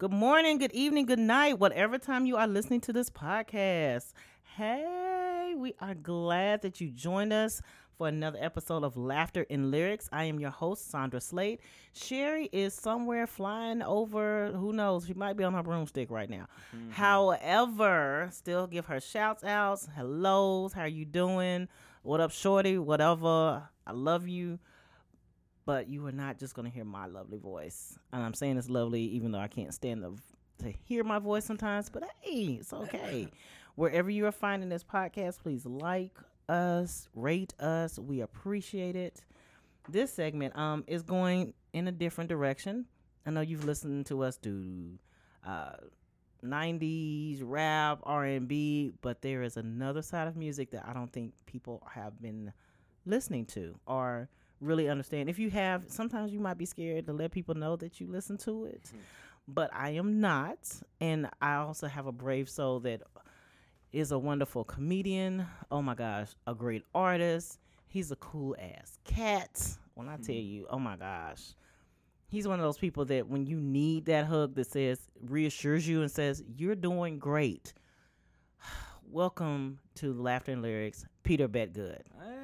Good morning, good evening, good night, whatever time you are listening to this podcast. Hey, we are glad that you joined us for another episode of Laughter in Lyrics. I am your host, Sondra Slade. Sherry is somewhere flying over, who knows, she might be on her broomstick right now. Mm-hmm. However, still give her shouts outs, hellos, how are you doing? What up, shorty? Whatever. I love you but you are not just going to hear my lovely voice. And I'm saying it's lovely, even though I can't stand the, to hear my voice sometimes. But hey, it's okay. Wherever you are finding this podcast, please like us, rate us. We appreciate it. This segment um is going in a different direction. I know you've listened to us do uh, 90s rap, R&B, but there is another side of music that I don't think people have been listening to or really understand. If you have, sometimes you might be scared to let people know that you listen to it, mm-hmm. but I am not. And I also have a brave soul that is a wonderful comedian. Oh my gosh, a great artist. He's a cool ass cat. When I mm-hmm. tell you, oh my gosh. He's one of those people that when you need that hug that says, reassures you and says, you're doing great. Welcome to Laughter and Lyrics, Peter Bedgood. Hey.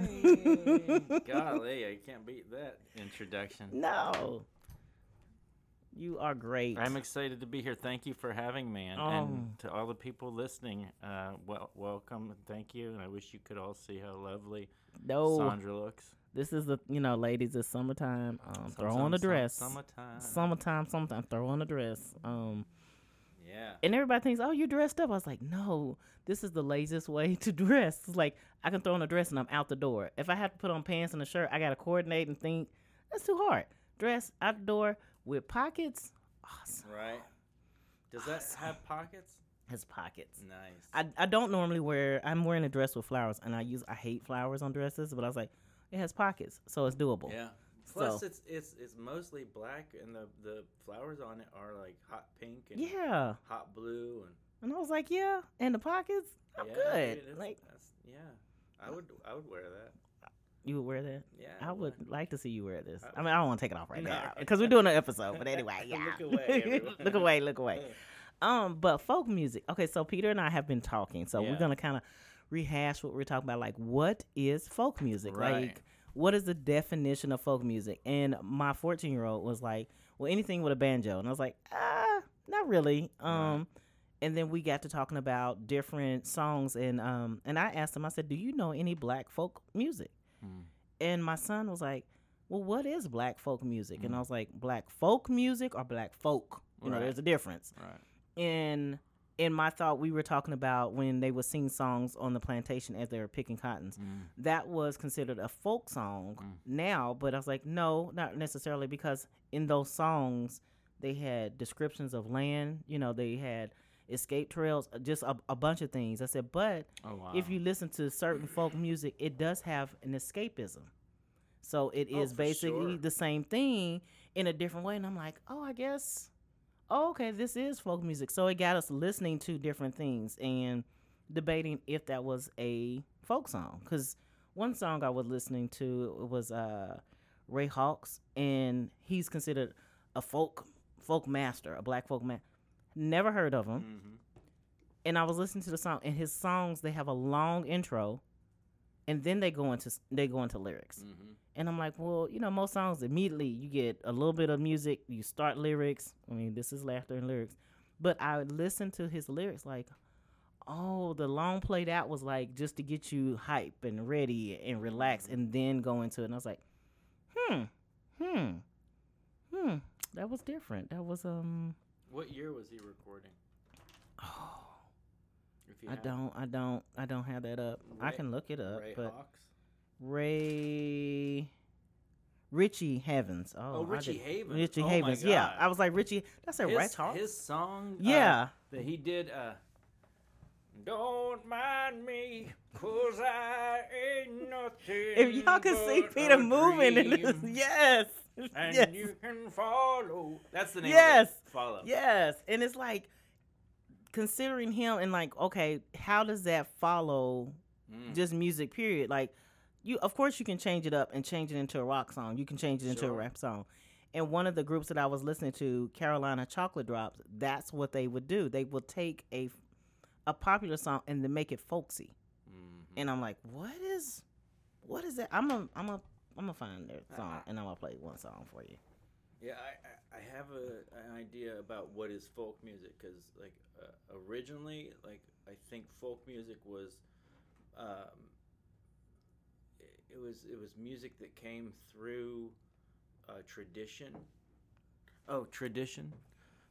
Golly, I can't beat that introduction. No. You are great. I'm excited to be here. Thank you for having me. And, oh. and to all the people listening, uh, well, welcome. And thank you. And I wish you could all see how lovely no. Sondra looks. This is the, you know, ladies, it's summertime. Um, throw on a dress. Summertime. Summertime, sometimes throw on a dress. Um, yeah. And everybody thinks, oh, you're dressed up. I was like, no, this is the laziest way to dress. It's like I can throw on a dress and I'm out the door. If I have to put on pants and a shirt, I got to coordinate and think. That's too hard. Dress out the door with pockets. Awesome. Right. Does awesome. that have pockets? Has pockets. Nice. I, I don't normally wear. I'm wearing a dress with flowers, and I use. I hate flowers on dresses, but I was like, it has pockets, so it's doable. Yeah. Plus, so. it's it's it's mostly black, and the the flowers on it are like hot pink and yeah, hot blue, and and I was like, yeah, and the pockets, I'm yeah, good. Dude, like, yeah, I would I would wear that. You would wear that? Yeah. I would like to see you wear this. I mean, I don't want to take it off right no. now because we're doing an episode. But anyway, yeah. look away. look away. Look away. Um, but folk music. Okay, so Peter and I have been talking, so yeah. we're gonna kind of rehash what we're talking about. Like, what is folk music? Right. Like, what is the definition of folk music? And my 14 year old was like, well, anything with a banjo. And I was like, ah, not really. Um, and then we got to talking about different songs and um, and I asked him, I said, do you know any black folk music? Hmm. And my son was like, well, what is black folk music? And I hmm. was like, black folk music or black folk? You right. know, there's a difference. Right. And in my thought, we were talking about when they would sing songs on the plantation as they were picking cottons. Mm. That was considered a folk song mm. now, but I was like, no, not necessarily, because in those songs, they had descriptions of land, you know, they had escape trails, uh, just a, a bunch of things. I said, but oh, wow. if you listen to certain folk music, it does have an escapism. So it oh, is basically sure. the same thing in a different way. And I'm like, oh, I guess oh, okay, this is folk music. So it got us listening to different things and debating if that was a folk song. Because one song I was listening to was uh, Ray Hawks, and he's considered a folk folk master, a black folk man. Never heard of him. Mm-hmm. And I was listening to the song, and his songs they have a long intro, and then they go into they go into lyrics. Mm-hmm. And I'm like, well, you know, most songs immediately you get a little bit of music, you start lyrics. I mean, this is laughter and lyrics. But I listened to his lyrics like, oh, the long played out was like just to get you hype and ready and relax and then go into it. And I was like, hmm, hmm, hmm. That was different. That was um. What year was he recording? Oh, I don't, I don't, I don't have that up. Ray, I can look it up, Ray but Hawks? Ray Richie Havens. Oh, oh Richie Havens. Richie oh Havens. Yeah, I was like Richie. That's a right talk. His song. Uh, yeah, uh, that he did. Uh, Don't mind me, cause I ain't nothing. If y'all can see Peter moving, and yes, and yes. you can follow. That's the name. Yes, follow. Yes, and it's like considering him and like, okay, how does that follow mm. just music? Period. Like you of course you can change it up and change it into a rock song. You can change it into sure. a rap song. And one of the groups that I was listening to, Carolina Chocolate Drops, that's what they would do. They would take a a popular song and then make it folksy. Mm-hmm. And I'm like, what is what is that? I'm a I'm a I'm gonna find their song uh, and I'm gonna play one song for you. Yeah, I I have a, an idea about what is folk music because like uh, originally, like I think folk music was, um, it, it was it was music that came through uh, tradition. Oh, tradition.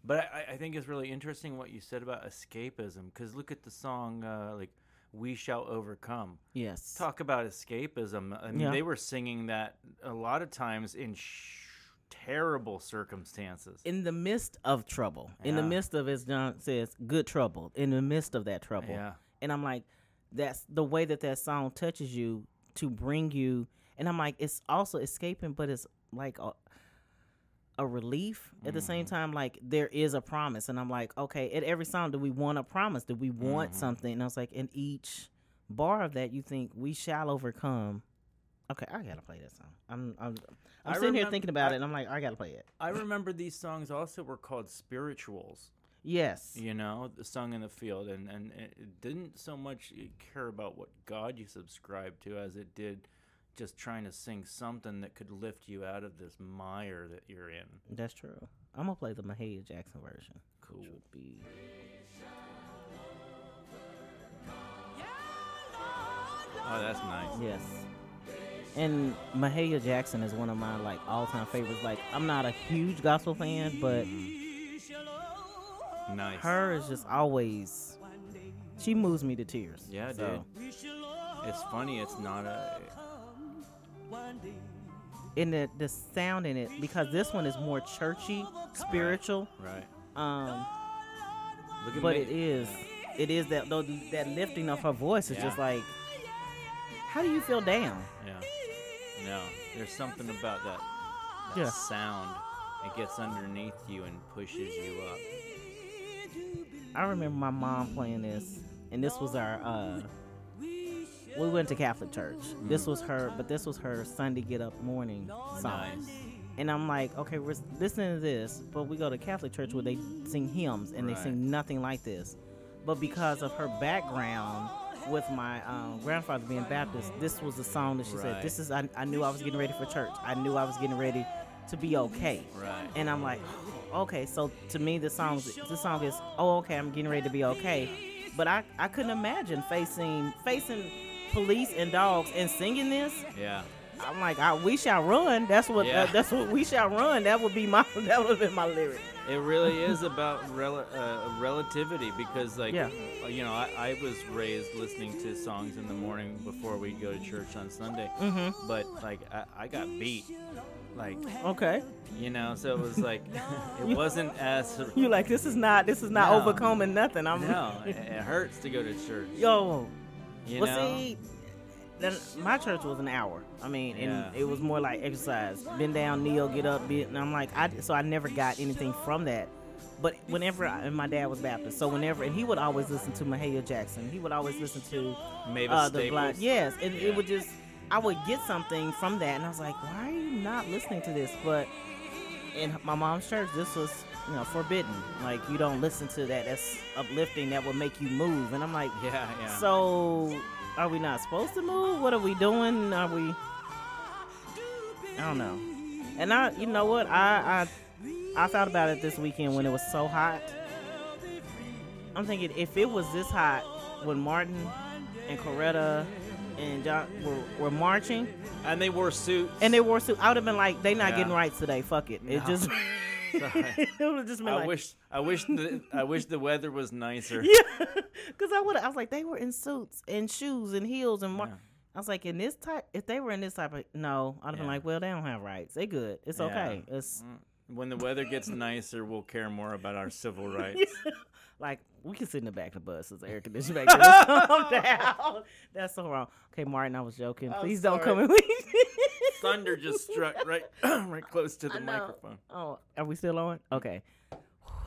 But I, I think it's really interesting what you said about escapism because look at the song uh, like "We Shall Overcome." Yes. Talk about escapism. I mean, yeah. they were singing that a lot of times in. Sh- terrible circumstances. In the midst of trouble. Yeah. In the midst of, as John says, good trouble. In the midst of that trouble. Yeah. And I'm like, that's the way that that song touches you to bring you. And I'm like, it's also escaping, but it's like a, a relief at mm-hmm. the same mm-hmm. time. Like there is a promise, and I'm like, okay. At every song, do we want a promise? Do we want mm-hmm. something? And I was like, in each bar of that, you think we shall overcome. Okay, I gotta play that song. I'm I'm I'm sitting here thinking about I, it, and I'm like, I gotta play it. I remember these songs also were called spirituals. Yes. You know, the sung in the field, and and it didn't so much care about what God you subscribed to as it did just trying to sing something that could lift you out of this mire that you're in. That's true. I'm gonna play the Mahalia Jackson version. Cool. Which would be. Oh, that's nice. Yes and Mahalia Jackson is one of my like all time favorites. Like I'm not a huge gospel fan, but nice. Her is just always she moves me to tears. Yeah, so. dude. It's funny. It's not a. In the the sound in it because this one is more churchy, spiritual. Right. Um. but me. it is, it is that that lifting of her voice is yeah. just like. How do you feel down? Yeah. No, there's something about that, that yeah. sound. It gets underneath you and pushes you up. I remember my mom playing this, and this was our. uh We went to Catholic church. Mm. This was her, but this was her Sunday get up morning song. Nice. And I'm like, okay, we're listening to this, but we go to Catholic church where they sing hymns and right. they sing nothing like this. But because of her background, with my um, grandfather being Baptist, this was the song that she right. said, "This is I, I knew I was getting ready for church. I knew I was getting ready to be okay." Right. And I'm like, oh, okay. So to me, the song the song is, oh, okay, I'm getting ready to be okay. But I I couldn't imagine facing facing police and dogs and singing this. Yeah. I'm like, I, we shall run. That's what yeah. uh, that's what we shall run. That would be my that would have been my lyric. It really is about rel- uh, relativity because, like, yeah. Uh, you know, I, I, was raised listening to songs in the morning before we go to church on Sunday. Mm-hmm. But like, I, I, got beat. Like, okay, you know, so it was like, it wasn't as you like. This is not. This is not no, overcoming nothing. I'm no. it, it hurts to go to church. Yo, you well, know. See, then my church was an hour. I mean, and it was more like exercise. Bend down, kneel, get up. And I'm like, I so I never got anything from that. But whenever I, and my dad was Baptist, so whenever and he would always listen to Mahalia Jackson. He would always listen to Mavis uh, the Blind. Yes, and yeah. it would just I would get something from that, and I was like, why are you not listening to this? But in my mom's church, this was you know forbidden. Like you don't listen to that. That's uplifting. That will make you move. And I'm like, yeah, yeah. So are we not supposed to move? What are we doing? Are we? I don't know. And I, you know what? I, I, I thought about it this weekend when it was so hot. I'm thinking if it was this hot when Martin and Coretta and John were, were marching, and they wore suits, and they wore suits, I would have been like, they not yeah. getting rights today. Fuck it. No. It just. it would have just been I like, wish I wish the I wish the weather was nicer. Yeah, because I would I was like they were in suits and shoes and heels and. Mar- yeah. I was like, in this type, if they were in this type of, no, I'd have yeah. been like, well, they don't have rights. They good. It's yeah. okay. It's mm. when the weather gets nicer, we'll care more about our civil rights. Like we can sit in the back of the bus. It's air conditioning back there. Down. That's so wrong. Okay, Martin, I was joking. I'm Please sorry. don't come and leave. Thunder just struck right, right close to the microphone. Oh, are we still on? Okay.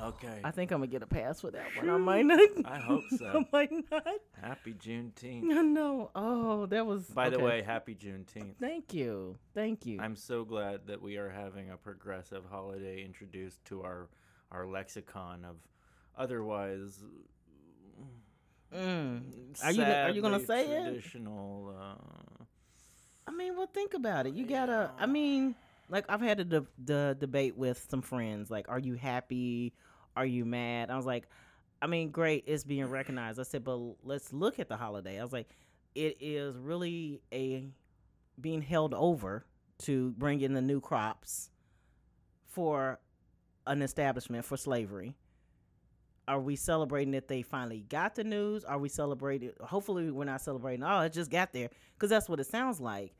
Okay. I think I'm gonna get a pass for that one. I might not. I hope so. I might not. Happy Juneteenth. No. Oh, that was. By the okay. way, happy Juneteenth. Thank you. Thank you. I'm so glad that we are having a progressive holiday introduced to our our lexicon of otherwise Mm. Are you are you gonna say it? traditional uh, I mean, well, think about it. You gotta. I mean, like I've had a de- the debate with some friends. Like, are you happy? Are you mad? I was like, I mean, great, it's being recognized. I said, but let's look at the holiday. I was like, it is really a being held over to bring in the new crops for an establishment for slavery. Are we celebrating that they finally got the news? Are we celebrating? Hopefully, we're not celebrating. Oh, it just got there because that's what it sounds like.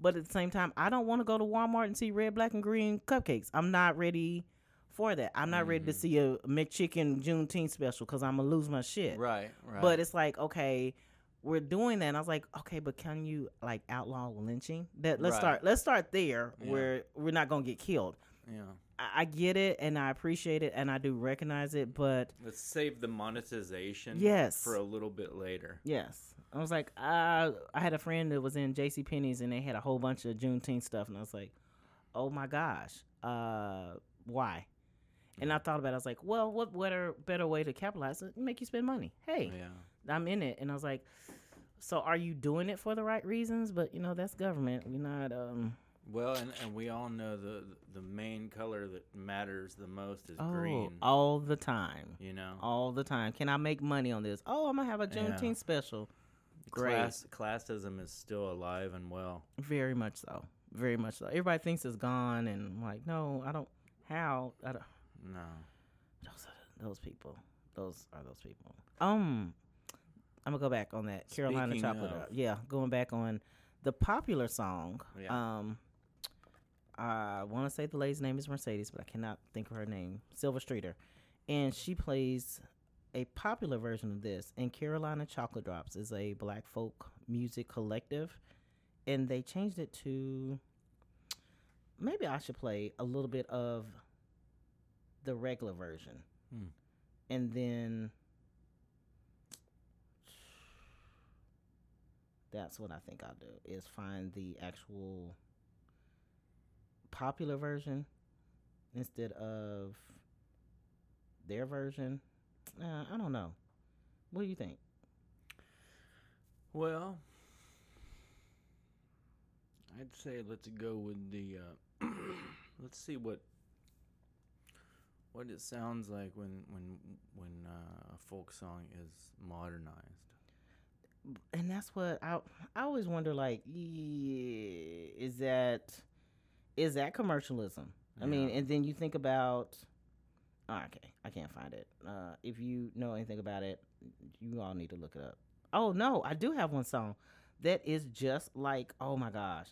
But at the same time, I don't want to go to Walmart and see red, black, and green cupcakes. I'm not ready for that. I'm not ready to Mhm. see a McChicken Juneteenth special because I'm gonna lose my shit. right, right. But it's like, okay, we're doing that. And I was like, okay, but can you like outlaw lynching? That let's Right. start. Let's start there Yeah. where we're not gonna get killed. yeah. I, I get it and I appreciate it and I do recognize it, but Let's save the monetization Yes. for a little bit later. yes, I was like, uh, I had a friend that was in J.C. Penney's and they had a whole bunch of Juneteenth stuff, and I was like, oh my gosh, uh, why? And I thought about it. I was like, well, what better better way to capitalize it? Make you spend money. Hey, Yeah. I'm in it, and I was like, so are you doing it for the right reasons? But you know, that's government. We're not. Um, Well, and, and we all know the the main color that matters the most is oh, green. all the time, You know, all the time. Can I make money on this? Oh, I'm gonna have a Yeah. Juneteenth special. Great, Class, classism is still alive and well. very much so, very much so. Everybody thinks it's gone, and I'm like, no, I don't. How? I don't. No. Those are those people. Those are those people. Um, I'm gonna go back on that Carolina Speaking Chocolate. of- Yeah, going back on the popular song. Yeah. Um, I want to say the lady's name is Mercedes, but I cannot think of her name. Silver Streeter, and she plays a popular version of this. And Carolina Chocolate Drops is a black folk music collective, and they changed it to. Maybe I should play a little bit of the regular version, Hmm. and then that's what I think I'll do is find the actual popular version instead of their version. Uh, I don't know. What do you think? Well, I'd say let's go with the. Uh, let's see what what it sounds like when when when uh, a folk song is modernized. And that's what I I always wonder. Like, yeah, is that is that commercialism? I mean, and then you think about. Oh, okay, I can't find it. Uh, if you know anything about it, you all need to look it up. Oh no, I do have one song that is just like. Oh my gosh,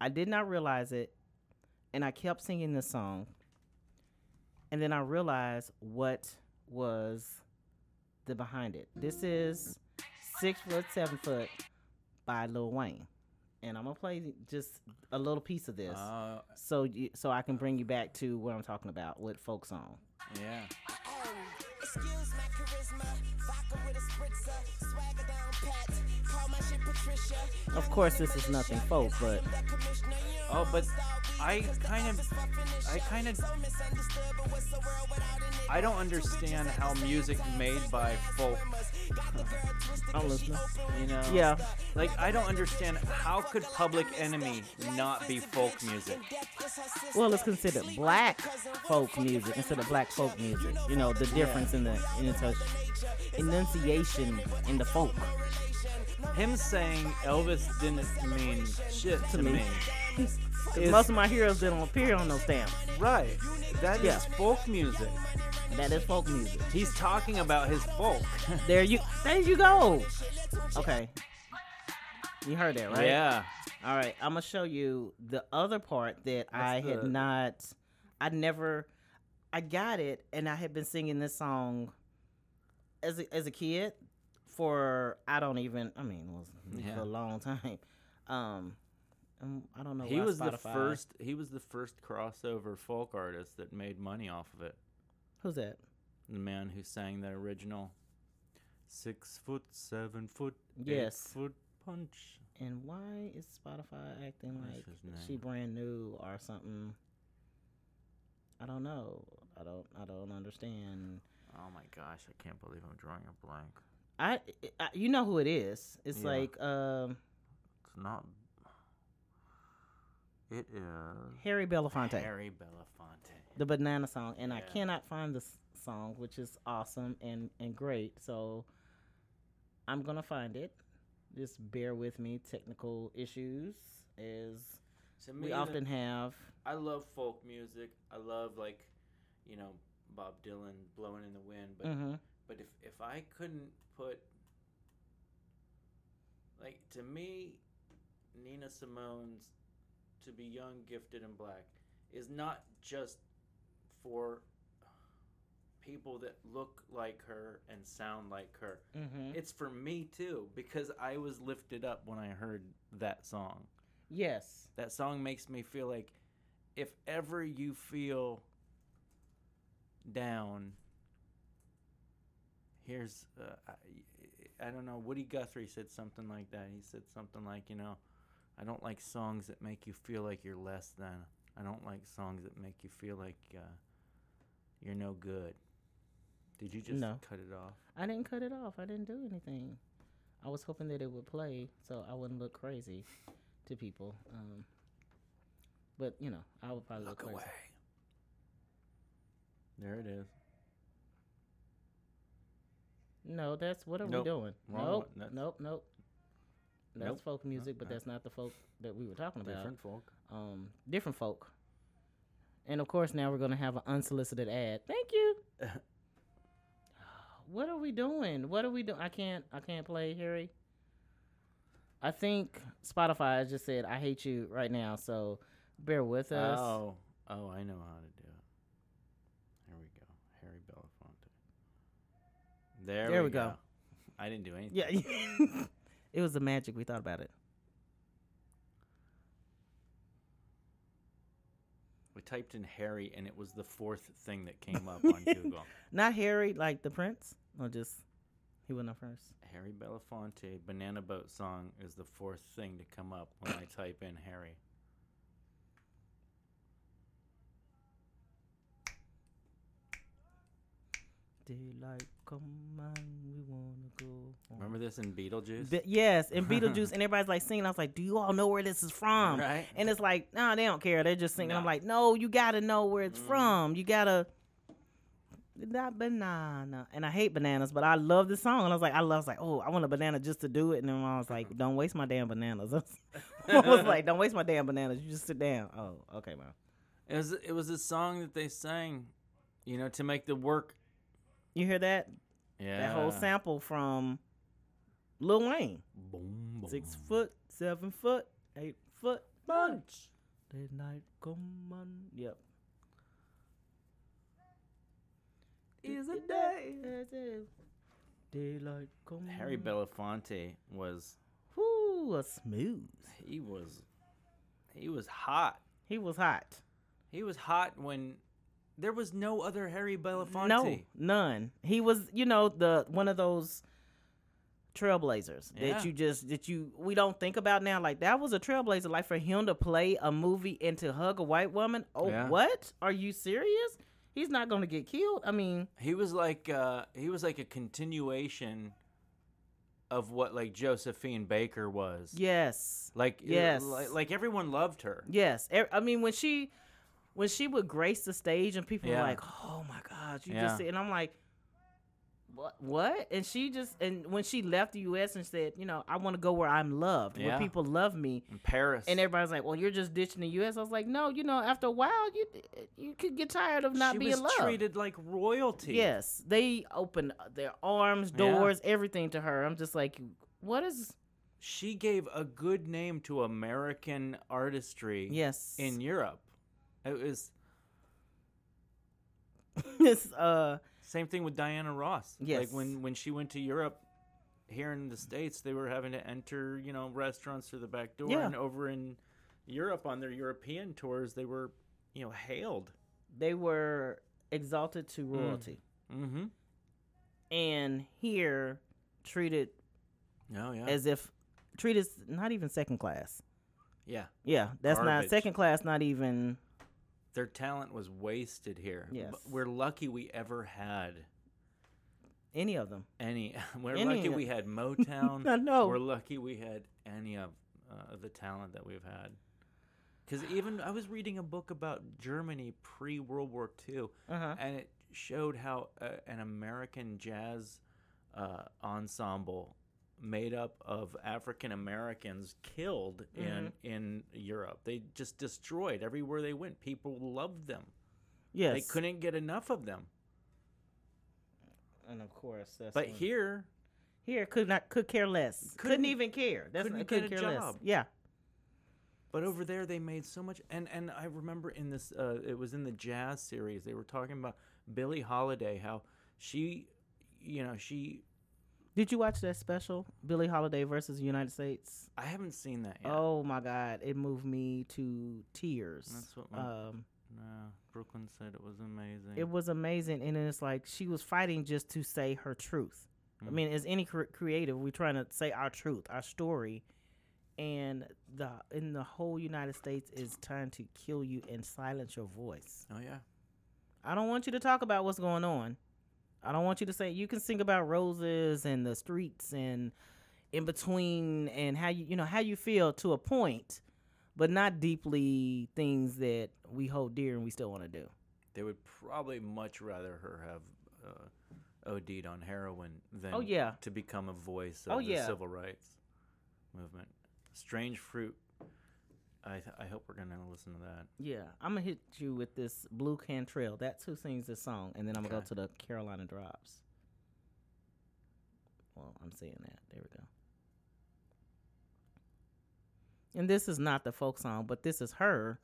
I did not realize it, and I kept singing this song, and then I realized what was the behind it. This is six foot, seven foot by Lil Wayne, and I'm gonna play just a little piece of this Uh, so you, so I can bring you back to what I'm talking about with folk song. yeah. Excuse my charisma, vodka with a spritzer, swagger down pat, call my shit Patricia. Of course, this is nothing folk, but Oh, but I kind of, I kind of, I don't understand how music made by folk, I'm listen. you know, Yeah, like I don't understand how could Public Enemy not be folk music? well, it's considered black folk music instead of black folk music. You know the difference in the in the enunciation in the folk. Him saying Elvis didn't mean shit to, To me. me. 'Cause most of my heroes didn't appear on those stamps. Right. That is Yeah. folk music. That is folk music. He's talking about his folk. There you, there you go. Okay, you heard that right? Yeah. All right, I'm gonna show you the other part that I had the- not, I never, I got it, and I had been singing this song as a, as a kid for I don't even, I mean, it was Yeah. for a long time. Um, um, I don't know. He was the first he was the first crossover folk artist that made money off of it. Who's that? the man who sang the original six foot, seven foot, eight Yes. foot punch. And why is Spotify acting What's like she brand new or something? I don't know. I don't. I don't understand. Oh my gosh, I can't believe I'm drawing a blank. I, I you know who it is. It's Yeah. like um It's not. It is Harry Belafonte, Harry Belafonte. the Banana song, and I cannot find this song, which is awesome and and great. So I'm gonna find it. Just bear with me. Technical issues, as To me, we the- often have. I love folk music. I love like, you know, Bob Dylan, "Blowing in the Wind." But hmm but if if I couldn't put, like, to me, Nina Simone's "To Be Young, Gifted, and Black" is not just for people that look like her and sound like her. hmm It's for me too because I was lifted up when I heard that song. Yes. That song makes me feel like if ever you feel down, here's uh, I, I don't know. Woody Guthrie said something like that. He said something like, you know, I don't like songs that make you feel like you're less than. I don't like songs that make you feel like uh, you're no good. Did you just No. cut it off? I didn't cut it off. I didn't do anything. I was hoping that it would play so I wouldn't look crazy to people. Um, but you know, I would probably look, crazy. There it is. No, that's what are Nope. we doing? Wrong nope. Nope, nope. That's Nope. folk music, but that's not the folk that we were talking about. Different folk. Um, different folk. And of course, now we're gonna have an unsolicited ad. Thank you. what are we doing? What are we doing? I can't. I can't play Harry. I think Spotify just said I hate you right now, so bear with us. Oh, oh, I know how to do it. Here we go, Harry Belafonte. There, There we, we go. go. I didn't do anything. Yeah, it was the magic we thought about it. We typed in Harry, and it was the fourth thing that came up on Google. Not Harry, like the prince, or just he went up first. Harry Belafonte "Banana Boat Song" is the fourth thing to come up when I type in Harry. Daylight come on, we wanna go. home. Remember this in Beetlejuice? Be- yes, and Beetlejuice, and everybody's like singing. I was like, "Do you all know where this is from?" Right. And it's like, no, they don't care. They're just singing. I'm like, no, you gotta know where it's Mhm. from. You gotta. That banana, and I hate bananas, but I love this song. And I was like, I love, I was like, oh, I want a banana just to do it. And then I was like, don't waste my damn bananas. I was like, don't waste my damn bananas. You just sit down. Oh, okay, man. It was it was a song that they sang, you know, to make the work. You hear that? Yeah. That whole sample from Lil Wayne. Boom, boom. Six foot, seven foot, eight foot. bunch. Daylight come on. Yep. Is a day. Daylight come Harry. Belafonte was Whoo, a smooth. he was he was hot. He was hot. He was hot when there was no other Harry Belafonte. No, none. He was, you know, the one of those trailblazers Yeah. that you just that you we don't think about now. Like that was a trailblazer. Like for him to play a movie and to hug a white woman. Oh, Yeah. what? Are you serious? He's not going to get killed. I mean, He was like uh he was like a continuation of what like Josephine Baker was. yes, Like Yes. like, like everyone loved her. yes. I mean, when she when she would grace the stage and people Yeah. were like, "Oh my God, you Yeah. just," see, and I'm like. What? What? And she just and when she left the U.S. and said, you know, I want to go where I'm loved, where people love me, In Paris. And everybody's like, "Well, you're just ditching the U.S." I was like, "No, you know, after a while, you you could get tired of not she being was loved." treated like royalty. Yes, they opened their arms, Yeah. doors, everything to her. I'm just like, what is? She gave a good name to American artistry Yes, in Europe. It was it's uh, Same thing with Diana Ross. Yes. Like when when she went to Europe, here in the states, they were having to enter you know restaurants through the back door, Yeah. and over in Europe on their European tours, they were you know hailed. they were exalted to Mm. royalty. Mm-hmm. and here treated Oh yeah. as if treated not even second class. yeah. Yeah, that's not second class. Not even. Their talent was wasted here. Yes. We're lucky we ever had Any of them. any. We're Any lucky we had Motown. I know. We're lucky we had any of uh, the talent that we've had. Because even I was reading a book about Germany pre World War II, Uh-huh. and it showed how uh, an American jazz uh, ensemble made up of African Americans killed in in Europe. They just destroyed everywhere they went. People loved them. Yes. They couldn't get enough of them. And of course, that's But here, here could not could care less. Couldn't, Couldn't- even care. That's couldn't not, get a care less. job. Yeah. But over there, they made so much, and and I remember in this, uh, it was in the jazz series. They were talking about Billie Holiday, how she, you know, she. Did you watch that special, Billie Holiday versus the United States? I haven't seen that yet. Oh my God, it moved me to tears. That's what my- um, no, Brooklyn said it was amazing. it was amazing, and it's like she was fighting just to say her truth. I Mm. mean, as any cre- creative, we're trying to say our truth, our story, and the in the whole United States is trying to kill you and silence your voice. oh yeah, I don't want you to talk about what's going on. I don't want you to say you can sing about roses and the streets and in between and how you you know how you feel to a point, but not deeply things that we hold dear and we still want to do. they would probably much rather her have uh, OD'd on heroin than Oh, yeah. to become a voice of Oh, the yeah. civil rights movement. Strange fruit. I th- I hope we're gonna listen to that. Yeah, I'm gonna hit you with this Blu Cantrell. That's who sings this song, and then I'm gonna Okay. go to the Carolina Drops. Well, I'm saying that. There we go. And this is not the folk song, but this is her,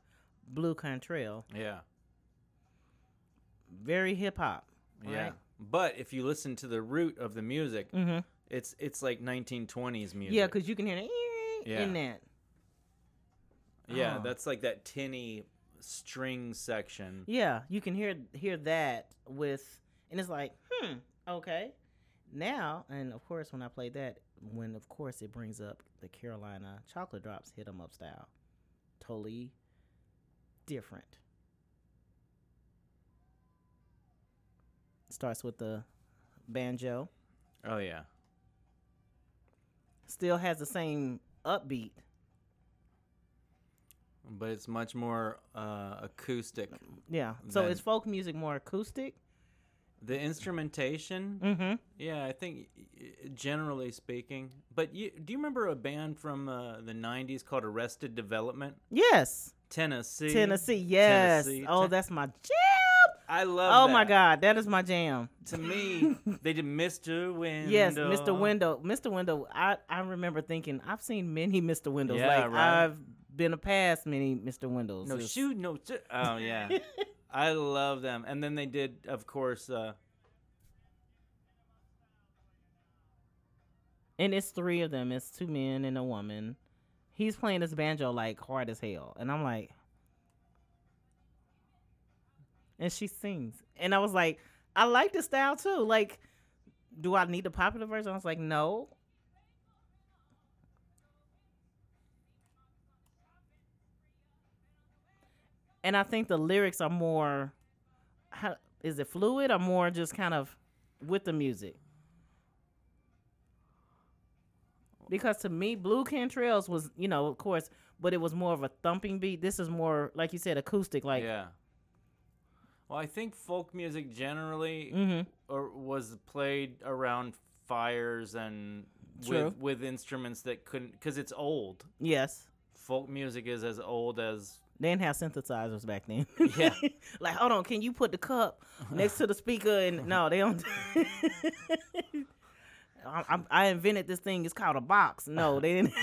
Blu Cantrell. Yeah. Very hip hop. Yeah. But if you listen to the root of the music, Mm-hmm. it's it's like 1920s music. Yeah, because you can hear the Yeah. in that. Yeah, Oh. that's like that tinny string section. Yeah, you can hear hear that with, and it's like, hmm, okay. Now, and of course, when I play that, when of course it brings up the Carolina Chocolate Drops hit 'em up style, totally different. Starts with the banjo, Oh yeah. still has the same upbeat. But it's much more uh, acoustic. Yeah, so is folk music more acoustic? The instrumentation, Mm-hmm. yeah, I think generally speaking. But you, do you remember a band from uh, the '90s called Arrested Development? Yes, Tennessee. Tennessee. Yes. Tennessee. Oh, Ten- that's my jam. I love. Oh my. God, that is my jam. To me, they did Mr. Wendal. Yes, Mr. Wendal. Mr. Wendal. I, I remember thinking I've seen many Mr. Wendals. Yeah, like right. I've been a past many Mr. Wendals. No shoot, no. Sh- oh yeah, I love them. And then they did, of course. Uh, And it's three of them. It's two men and a woman. He's playing this banjo like hard as hell, and I'm like, and she sings, and I was like, I like the style too. Like, do I need the popular version? I was like, no. And I think the lyrics are more, how, is it fluid or more just kind of with the music? Because to me, Blu Cantrells was, you know, of course, but it was more of a thumping beat. This is more, like you said, acoustic. Like, yeah. Well, I think folk music generally hmm or was played around fires and True. with with instruments that couldn't because it's old. yes, Folk music is as old as they didn't have synthesizers back then. Yeah. like, hold on, can you put the cup next to the speaker? And no, they don't. I, I- I invented this thing. It's called a box. No, they didn't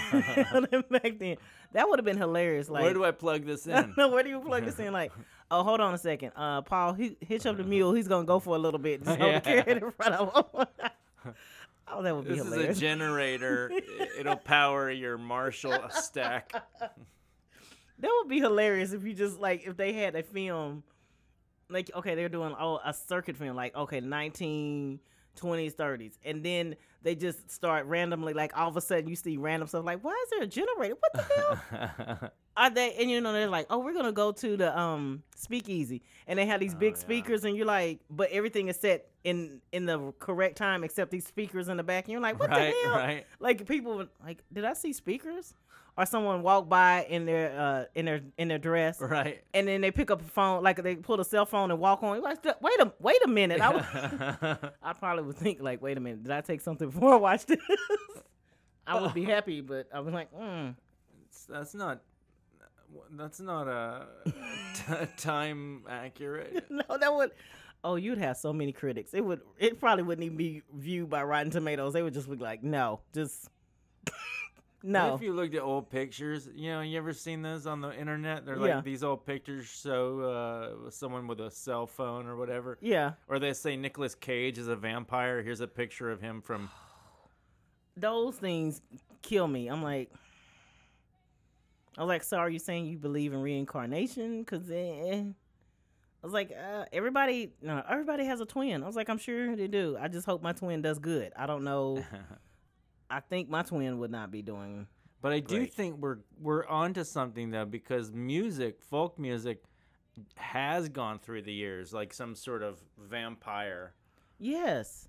back then. That would have been hilarious. Like, where do I plug this in? no, where do you plug this in? Like, oh, hold on a second. Uh, Paul, he, hitch up the mule. He's gonna go for a little bit. Hold Yeah. the carrot in front of him. oh, that would be this is a generator. It'll power your Marshall stack. That would be hilarious if you just like if they had a film like okay, they're doing oh a circuit film, like okay, nineteen twenties, thirties, and then they just start randomly, like all of a sudden you see random stuff, like why is there a generator? What the hell? Are they? And you know they're like, oh, we're gonna go to the um speakeasy, and they have these big Oh, yeah. speakers, and you're like, but everything is set in in the correct time except these speakers in the back, and you're like, what right, the hell? right. Like people like, did I see speakers? Or someone walk by in their uh in their in their dress, Right. and then they pick up a phone, like they pull a cell phone and walk on. You're Like, wait a wait a minute, I, would- I probably would think like, wait a minute, did I take something before I watched this? I would be happy, but I was like, mm. that's not. That's not uh, t- time accurate. no, that would. Oh, you'd have so many critics. It would. It probably wouldn't even be viewed by Rotten Tomatoes. They would just be like, no, just no. If you looked at old pictures, you know, you ever seen those on the internet? They're like Yeah. these old pictures show uh, someone with a cell phone or whatever. yeah, Or they say Nicolas Cage is a vampire. Here's a picture of him from. those things kill me. I'm like, I was like, so are you saying you believe in reincarnation? Because eh, I was like, uh, everybody, no, everybody has a twin. I was like, I'm sure they do. I just hope my twin does good. I don't know. I think my twin would not be doing. But I do Great. think we're we're onto something though because music, folk music, has gone through the years like some sort of vampire, Yes.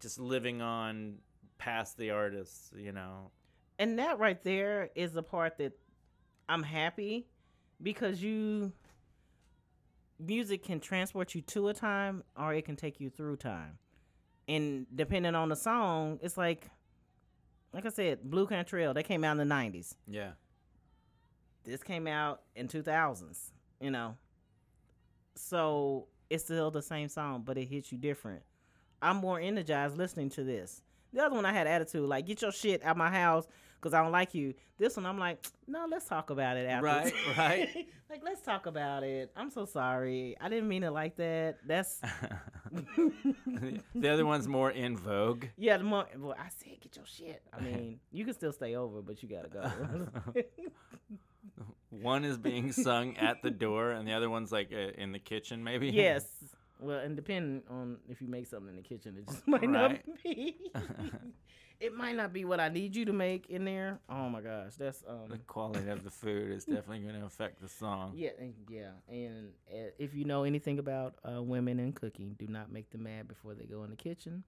just living on past the artists. You know. and that right there is the part that I'm happy because you music can transport you to a time or it can take you through time. And depending on the song, it's like like I said, Blu Cantrell, they came out in the 90s. Yeah. This came out in 2000s, you know. So, it's still the same song, but it hits you different. I'm more energized listening to this. The other one I had attitude, like get your shit out of my house because I don't like you. This one I'm like, no, let's talk about it after. Right, right. like let's talk about it. I'm so sorry. I didn't mean it like that. That's the other one's more in vogue. yeah. The more well, I said, get your shit. I mean, you can still stay over, but you gotta go. One is being sung at the door, and the other one's like uh, in the kitchen, maybe. yes. Well, and depending on if you make something in the kitchen, it just might Right. not be. It might not be what I need you to make in there. Oh my gosh, that's the um. quality of the food is definitely going to affect the song. Yeah, and, yeah, and uh, if you know anything about uh, women and cooking, do not make them mad before they go in the kitchen.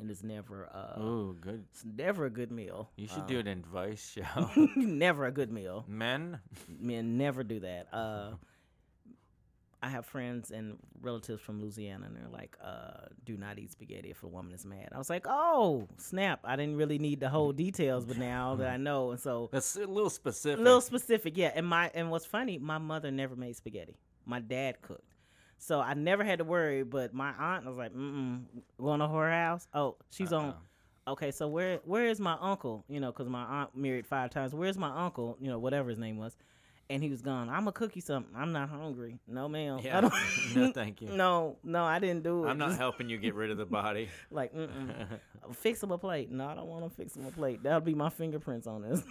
And it's never, uh, Ooh, good. it's never a good meal. You should Uh, do an advice show. never a good meal. Men, Men never do that. Uh, I have friends and relatives from Louisiana, and they're like, uh, "Do not eat spaghetti if a woman is mad." I was like, "Oh, snap! I didn't really need the whole details, but now that I know, and so that's a little specific. a little specific, yeah." And my and what's funny, my mother never made spaghetti. My dad cooked, so I never had to worry. But my aunt was like, "Mm, going to her house? Oh, she's on." Uh-oh. okay, so where where is my uncle? You know, because my aunt married five times. Where's my uncle? You know, whatever his name was, and he was gone. I'm gonna cook you something. I'm not hungry. No, ma'am. Yeah. I don't, No, thank you. No, no, I didn't do it. I'm not helping you get rid of the body. like, mm-mm. fix him a plate. No, I don't want to fix him a plate. That'll be my fingerprints on this.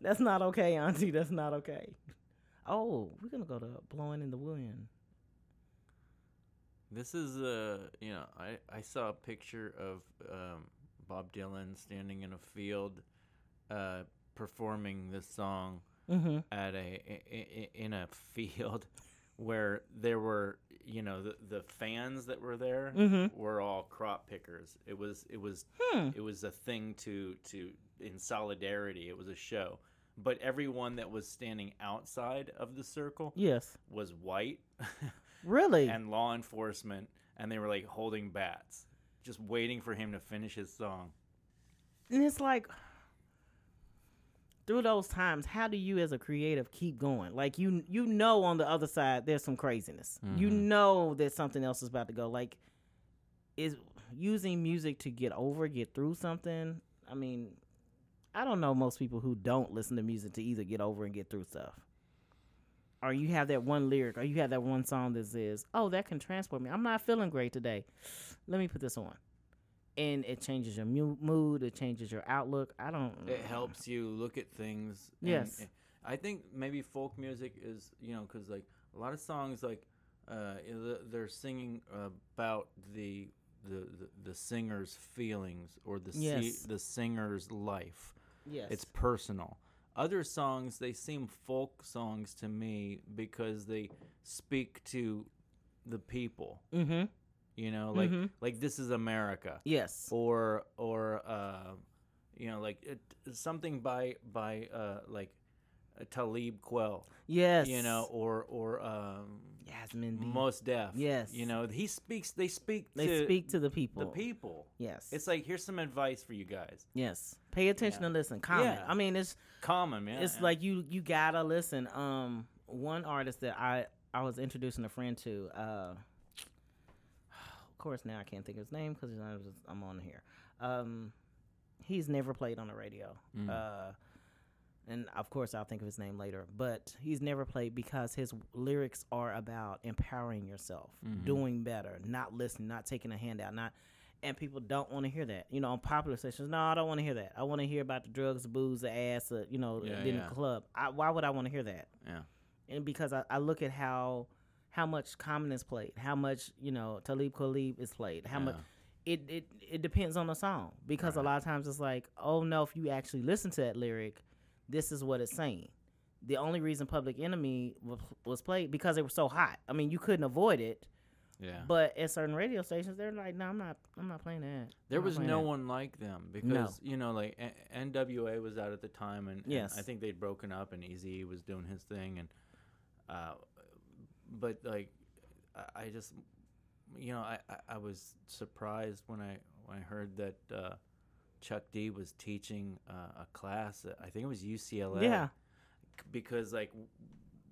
That's not okay, Auntie. That's not okay. Oh, we're gonna go to blowing in the wind. This is uh you know I I saw a picture of um, Bob Dylan standing in a field, uh, performing this song Mm-hmm. at a in a field where there were you know the the fans that were there Mhm. were all crop pickers. It was it was Hmm. it was a thing to to in solidarity. It was a show. But everyone that was standing outside of the circle Yes. was white Really? and law enforcement and they were like holding bats just waiting for him to finish his song. And it's like through those times, how do you as a creative keep going? Like you you know on the other side there's some craziness. You Mhm. know that something else is about to go. Like is using music to get over, get through something. I mean, I don't know most people who don't listen to music to either get over and get through stuff. Or you have that one lyric, or you have that one song that says, "Oh, that can transport me. I'm not feeling great today. Let me put this on." And it changes your mu- mood. It changes your outlook. I don't. It helps you look at things. Yes. I think maybe folk music is, you know, because like a lot of songs, like uh, they're singing about the the, the, the singer's feelings or the si- the singer's life. Yes. It's personal. Other songs they seem folk songs to me because they speak to the people. mm-hmm. You know, like Mhm. like this is America, Yes. or or uh, you know, like it, something by by uh, like uh, Talib Kweli. Yes. You know, or or um, Yasiin Bey. Mos Def. Yes. You know, he speaks. They speak. they to speak to the people. the people. Yes. It's like here's some advice for you guys. yes. Pay attention Yeah. and listen. Comment. Yeah. I mean, it's Common man. it's like you you gotta listen. Um, one artist that I I was introducing a friend to. Uh, course, now I can't think of his name because I'm on here. Um, he's never played on the radio. Mm. Uh, and of course, I'll think of his name later. But he's never played because his lyrics are about empowering yourself, Mhm. doing better, not listening, not taking a handout, not. And people don't want to hear that. You know, on popular stations, no, I don't want to hear that. I want to hear about the drugs, the booze, the ass, uh, you know, Yeah, in yeah. the club. I, why would I want to hear that? yeah. And because I, I look at how how much Common is played, how much you know Talib Kweli is played, how much it, it it depends on the song because a lot of times it's like, oh no, if you actually listen to that lyric, this is what it's saying. The only reason Public Enemy was, played because it was so hot. I mean, you couldn't avoid it. Yeah. But at certain radio stations, they're like, no, I'm not, I'm not playing that. There I'm was no that." one like them because you know, like N- NWA was out at the time, and, and I think they'd broken up, and Eazy was doing his thing, and uh, but like I, I just, you know, I, I, I was surprised when I when I heard that uh, Chuck D was teaching uh, a class. At, I think it was UCLA. Yeah. because like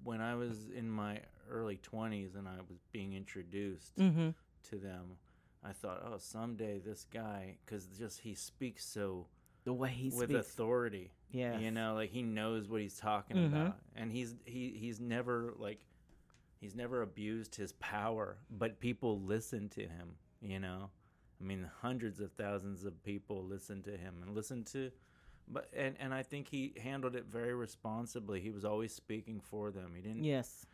when I was in my early twenties and I was being introduced Mm-hmm. to them, I thought, oh, someday this guy, because just he speaks so The way he with speaks. authority. yeah. You know, like he knows what he's talking Mhm. about, and he's he he's never like he's never abused his power, but people listen to him. You know, I mean, hundreds of thousands of people listen to him and listen to. But and, and I think he handled it very responsibly. He was always speaking for them. He didn't, Yes.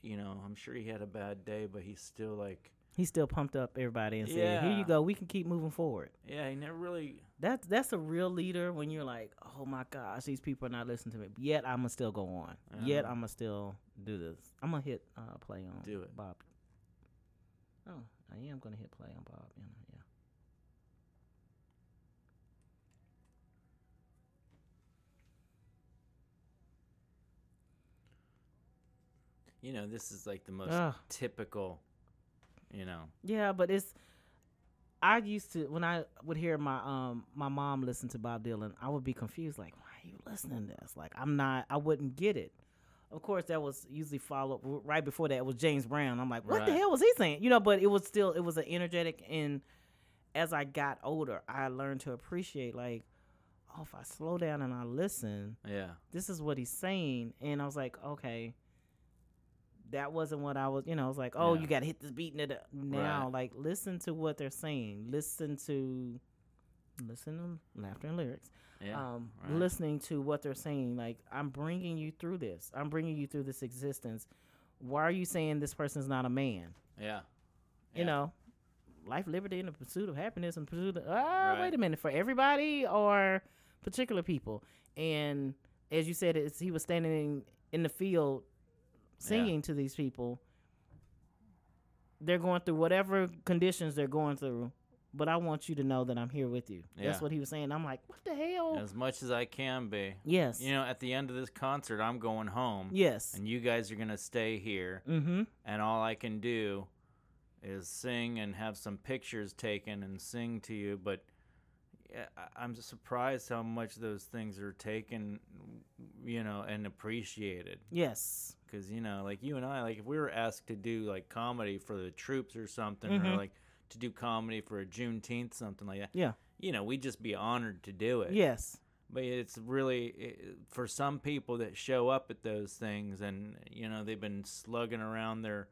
you know. I'm sure he had a bad day, but he's still like, He still pumped up everybody and said, "Here you go. We can keep moving forward." yeah, he never really That's that's a real leader when you're like, oh my gosh, these people are not listening to me. Yet I'm gonna still go on. Yet Uh-huh. I'm gonna still do this. I'm gonna hit uh, play on Do it. Bob. Oh, I am gonna hit play on Bob. You know, yeah. you know, this is like the most Ugh. typical, you know. Yeah, but it's. I used to when I would hear my um my mom listen to Bob Dylan, I would be confused like, why are you listening to this? Like, I'm not. I wouldn't get it. Of course, that was usually followed right before that was James Brown. I'm like, what the hell was he saying? You know, but it was still it was an energetic. And as I got older, I learned to appreciate like, oh, if I slow down and I listen, Yeah. this is what he's saying. And I was like, okay, that wasn't what I was, you know, I was like, oh, Yeah. you got to hit this beat. and it- Now, Right. like, listen to what they're saying. Listen to, listen to laughter and lyrics. Yeah. um, right. listening to what they're saying. Like, I'm bringing you through this. I'm bringing you through this existence. Why are you saying this person's not a man? Yeah. You know, life, liberty, and the pursuit of happiness and pursuit of, ah, Right. wait a minute, for everybody or particular people. And as you said, it's, he was standing in the field singing to these people. They're going through whatever conditions they're going through, but I want you to know that I'm here with you. That's what he was saying. I'm like, what the hell? As much as I can be. Yes. You know, at the end of this concert, I'm going home. yes. And you guys are going to stay here. Mm-hmm. And all I can do is sing and have some pictures taken and sing to you. But yeah, I'm surprised how much those things are taken, you know, and appreciated. Yes. Because, you know, like you and I, like if we were asked to do like comedy for the troops or something, Mhm. or like to do comedy for a Juneteenth, something like that, Yeah. you know, we'd just be honored to do it. Yes. But it's really for some people that show up at those things, and you know they've been slugging around their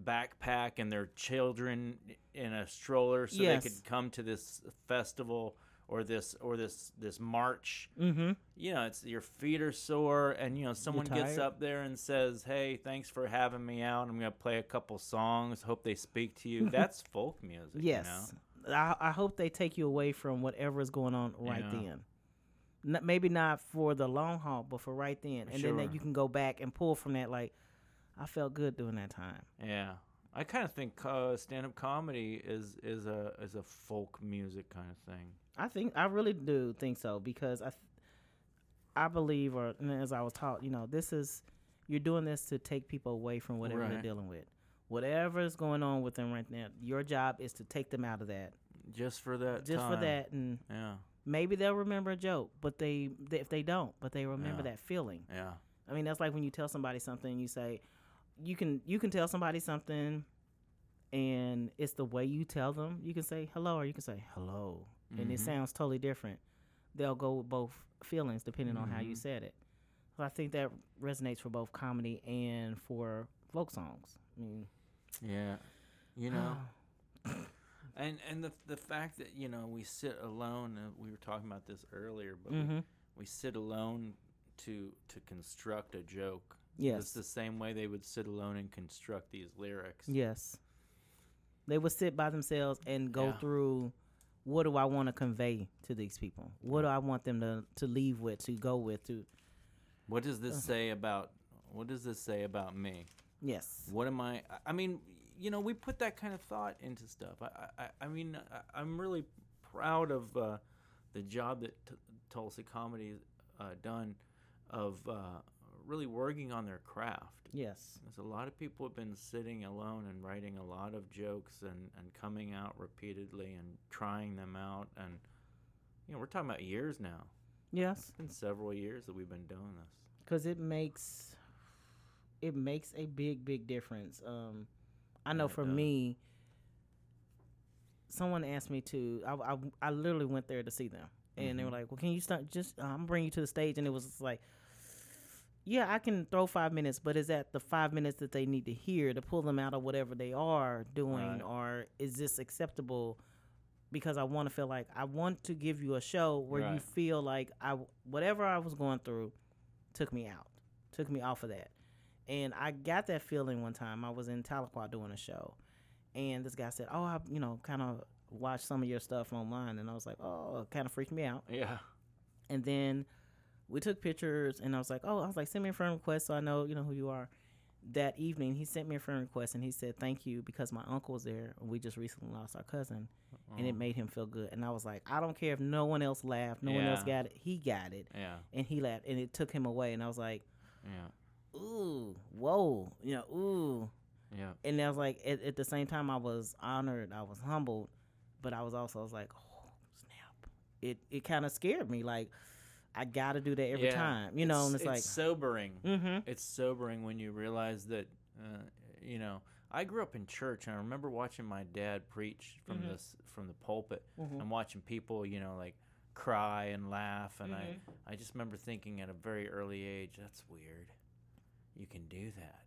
backpack and their children in a stroller, so Yes. they could come to this festival or this or this this march. Mm-hmm. You know, it's your feet are sore, and you know someone gets up there and says, "Hey, thanks for having me out. I'm gonna play a couple songs. Hope they speak to you." That's folk music. Yes. I, I hope they take you away from whatever is going on right then. N- maybe not for the long haul, but for right then, and then that you can go back and pull from that. Like, I felt good during that time. Yeah. I kind of think uh, stand-up comedy is is a is a folk music kind of thing. I think I really do think so because I, I believe, or as I was taught, you know, this is you're doing this to take people away from whatever they're dealing with, whatever is going on with them right now. Your job is to take them out of that, Just for that. just for that, and Yeah. maybe they'll remember a joke, but they, they if they don't, but they remember Yeah. that feeling. Yeah. I mean, that's like when you tell somebody something, you say, you can you can tell somebody something, and it's the way you tell them. You can say hello, or you can say hello, and it Mhm. sounds totally different. They'll go with both feelings depending on how you Mhm. said it. So I think that resonates for both comedy and for folk songs. I mean, Yeah. You know. And and the the fact that you know we sit alone, uh, we were talking about this earlier, but we, Mhm. we sit alone to to construct a joke. Yes. it's the same way they would sit alone and construct these lyrics. yes, they would sit by themselves and go Yeah. through. What do I want to convey to these people? What do I want them to, to leave with, to go with, to What does this say about what does this say about me? yes, What am I? I- mean, you know, we put that kind of thought into stuff. I, I, I mean, I, I'm really proud of uh, the job that t- Tulsa Comedy uh, done of uh, really working on their craft. yes, There's a lot of people have been sitting alone and writing a lot of jokes and, and coming out repeatedly and trying them out. And, you know, we're talking about years now. yes. It's been several years that we've been doing this. because it makes it makes a big big difference um i know Yeah, for does. me someone asked me to I, I, I literally went there to see them and they were Mhm. like well can you start just i'm bringing you to the stage and it was like yeah i can throw five minutes but is that the five minutes that they need to hear to pull them out of whatever they are doing Right. or is this acceptable because i want to feel like i want to give you a show where you feel like i whatever i was going through took me out, took me off of that. And I got that feeling one time. I was in Tahlequah doing a show, and this guy said, "Oh, I, you know, kind of watched some of your stuff online," and I was like, "Oh, it kind of freaked me out." Yeah. And then we took pictures, and I was like, "Oh, I was like, send me a friend request so I know, you know, who you are." That evening, he sent me a friend request, and he said, "Thank you because my uncle was there. and We just recently lost our cousin, and it Oh, made him feel good." And I was like, "I don't care if no one else laughed, no one else got it. He got it." Yeah. and he laughed and it took him away and i was like Yeah. ooh whoa you know ooh Yeah. and I was like at, at the same time i was honored i was humbled but i was also I was like oh snap it it kind of scared me like i gotta do that every Yeah. time you know and it's, like sobering. mm-hmm It's sobering when you realize that, uh, you know, I grew up in church and I remember watching my dad preach from Mhm. this from the pulpit Mhm. and watching people, you know, like cry and laugh and. I I just remember thinking at a very early age, that's weird. You can do that.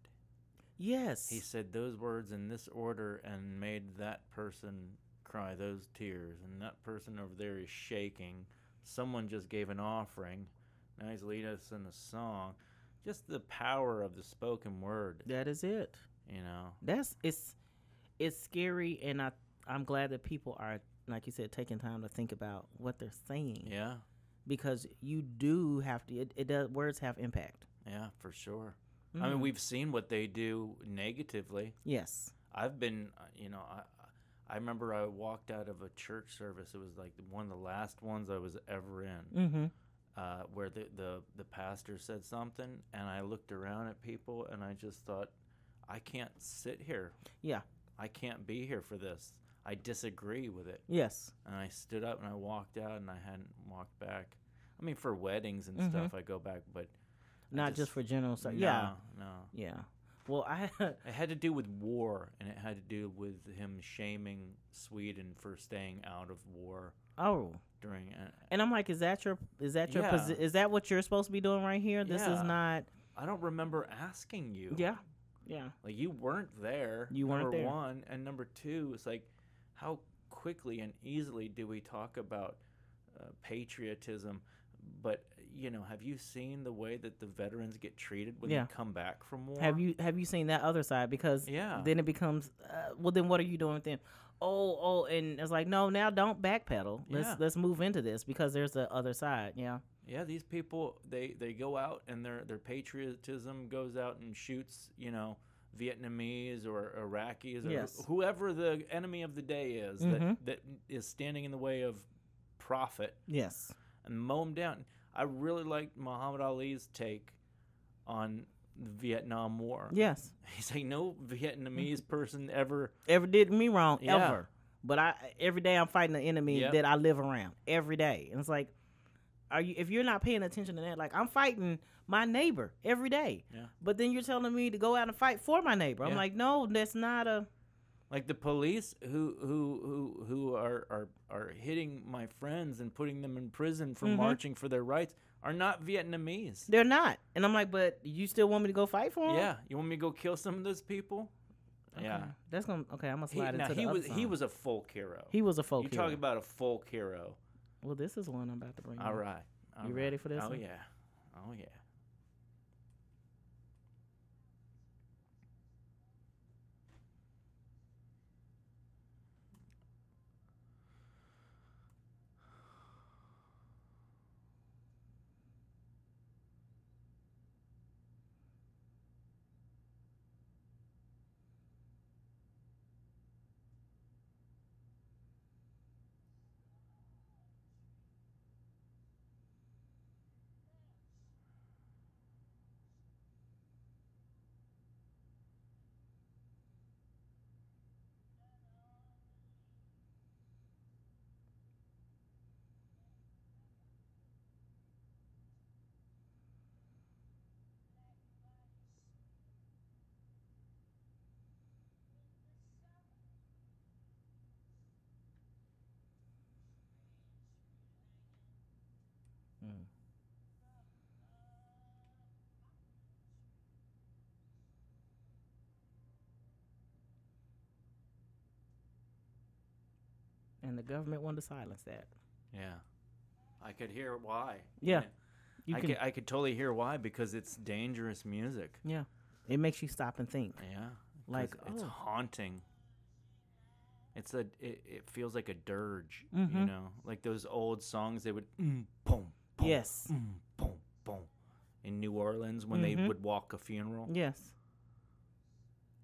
yes He said those words in this order and made that person cry those tears and that person over there is shaking. Someone just gave an offering. Now he's leading us in a song. Just the power of the spoken word, that is it you know. that's it's it's scary and i i'm glad that people are like you said taking time to think about what they're saying Yeah, because you do have to it, it does words have impact yeah, for sure. I mean, Mhm. we've seen what they do negatively. yes I've been, uh, you know, I I remember I walked out of a church service. It was like one of the last ones I was ever in. mm-hmm uh, where the, the the pastor said something, and I looked around at people, and I just thought, I can't sit here. Yeah. I can't be here for this. I disagree with it, yes and I stood up and I walked out, and I hadn't walked back. I mean, for weddings and Mhm. stuff, I go back, but not just, just- for general stuff no, yeah no. yeah well i It had to do with war, and it had to do with him shaming Sweden for staying out of war oh during. Uh, and i'm like is that your is that your Yeah. posi- is that what you're supposed to be doing right here this is not I don't remember asking you. yeah yeah Like you weren't there. You weren't number there. one, and number two, it's like how quickly and easily do we talk about uh, patriotism, but you know, have you seen the way that the veterans get treated when Yeah. they come back from war? Have you have you seen that other side? Because Yeah. then it becomes uh, well. Then what are you doing with them? Oh, oh, and it's like no. Now don't backpedal. Let's Yeah. let's move into this because there's the other side. Yeah. Yeah, these people they they go out and their their patriotism goes out and shoots, you know, Vietnamese or Iraqis or Yes. whoever the enemy of the day is Mhm. that that is standing in the way of profit Yes. and mow them down. I really liked Muhammad Ali's take on the Vietnam War. Yes. He's like, no Vietnamese mm-hmm. person ever. Ever did me wrong Yeah. ever. But I every day I'm fighting the enemy Yep. that I live around every day, and it's like, are you? If you're not paying attention to that, like I'm fighting my neighbor every day. Yeah. But then you're telling me to go out and fight for my neighbor. I'm Yeah. like, no, that's not a. Like the police who who who who are are, are hitting my friends and putting them in prison for Mhm. marching for their rights are not Vietnamese. They're not. And I'm like, but you still want me to go fight for them? Yeah, you want me to go kill some of those people? Yeah. That's gonna. Okay, I'm gonna He, slide now into the he was he was a folk hero. He was a folk hero. you hero. talk about a folk hero. well, this is one I'm about to bring. All up. right. all You right. ready for this Oh one? yeah. Oh yeah. Mm. And the government wanted to silence that. Yeah. I could hear why. Yeah. You I can, could I could totally hear why because it's dangerous music. yeah. It makes you stop and think. Yeah, Like, it's oh. haunting. It's a it, it feels like a dirge, Mhm. you know, like those old songs they would mm, boom, boom, Yes. mm, boom, boom, in New Orleans when Mhm. they would walk a funeral. Yes.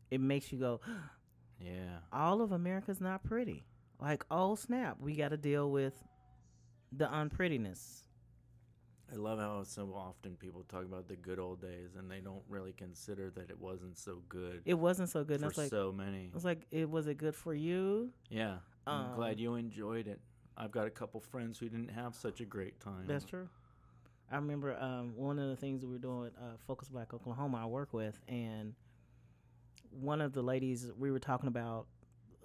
It makes you go, Yeah, all of America's not pretty. Like, oh snap, we got to deal with the unprettiness. I love how so often people talk about the good old days and they don't really consider that it wasn't so good It wasn't so good. For like, so many. I was like, it was it good for you? Yeah, I'm glad Um, you enjoyed it. I've got a couple friends who didn't have such a great time. That's true. I remember um, one of the things we were doing, uh, Focus Black Oklahoma, I work with, and one of the ladies we were talking about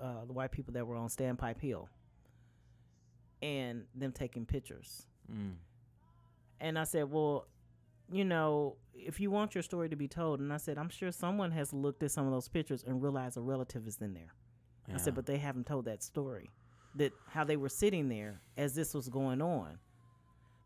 uh, the white people that were on Standpipe Hill, and them taking pictures. Mm. And I said, well, you know, if you want your story to be told, and I said, I'm sure someone has looked at some of those pictures and realized a relative is in there. I said, but they haven't told that story, that how they were sitting there as this was going on,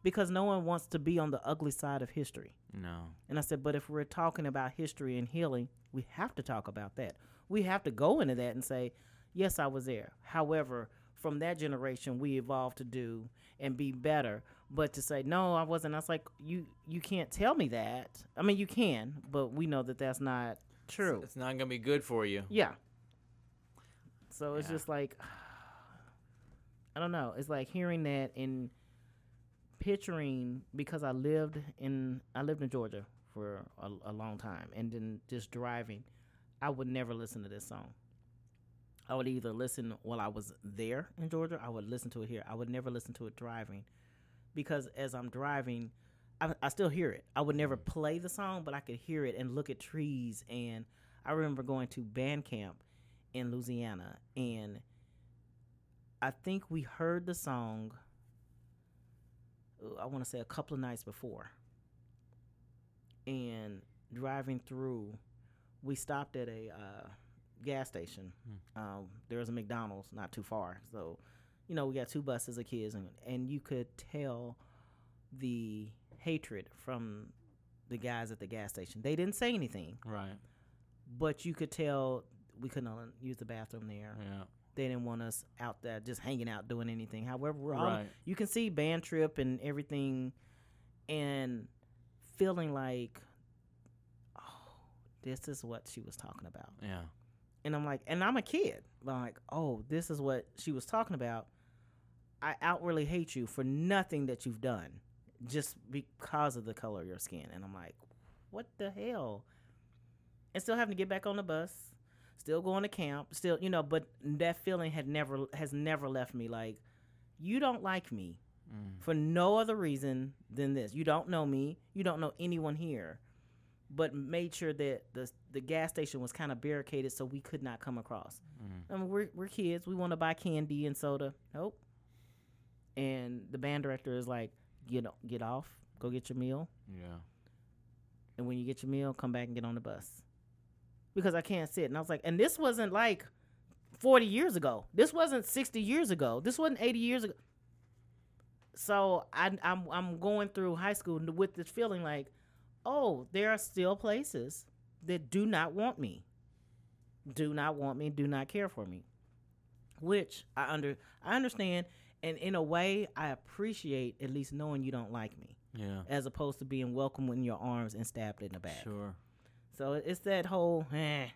because no one wants to be on the ugly side of history. no. And I said, but if we're talking about history and healing, we have to talk about that. We have to go into that and say, yes, I was there. However, from that generation, we evolved to do and be better. But to say no, I wasn't. I was like, you you can't tell me that. I mean, you can, but we know that that's not true. It's not gonna be good for you. Yeah. So it's just like I don't know. It's like hearing that and picturing because I lived in I lived in Georgia for a, a long time and then just driving, I would never listen to this song. I would either listen while I was there in Georgia, I would listen to it here. I would never listen to it driving because as I'm driving, I, I still hear it. I would never play the song, but I could hear it and look at trees. And I remember going to band camp in Louisiana, and I think we heard the song. I want to say a couple of nights before, and driving through, we stopped at a uh, gas station. Um, there was a McDonald's not too far, so you know, we got two buses of kids, and and you could tell the hatred from the guys at the gas station. They didn't say anything, Right. but you could tell we couldn't use the bathroom there. Yeah. They didn't want us out there just hanging out doing anything. However, we're all you can see band trip and everything, and feeling like, oh, this is what she was talking about. Yeah. And I'm like, and I'm a kid. But I'm like, oh, this is what she was talking about. I outwardly hate you for nothing that you've done, just because of the color of your skin. And I'm like, what the hell? And still having to get back on the bus, still going to camp, still, you know. But that feeling had never has never left me. Like, you don't like me Mm. for no other reason than this. You don't know me. You don't know anyone here. But made sure that the the gas station was kind of barricaded so we could not come across. Mm. I mean, we're we're kids. We want to buy candy and soda. Nope. And the band director is like, get get off, go get your meal, Yeah. and when you get your meal, come back and get on the bus. Because I can't sit. And I was like, and this wasn't like 40 years ago. This wasn't 60 years ago. This wasn't 80 years ago. So I, I'm I'm going through high school with this feeling like, oh, there are still places that do not want me, do not want me, do not care for me, which I under I understand, and in a way I appreciate at least knowing you don't like me, Yeah. as opposed to being welcomed in your arms and stabbed in the back. Sure. So it's that whole. Eh,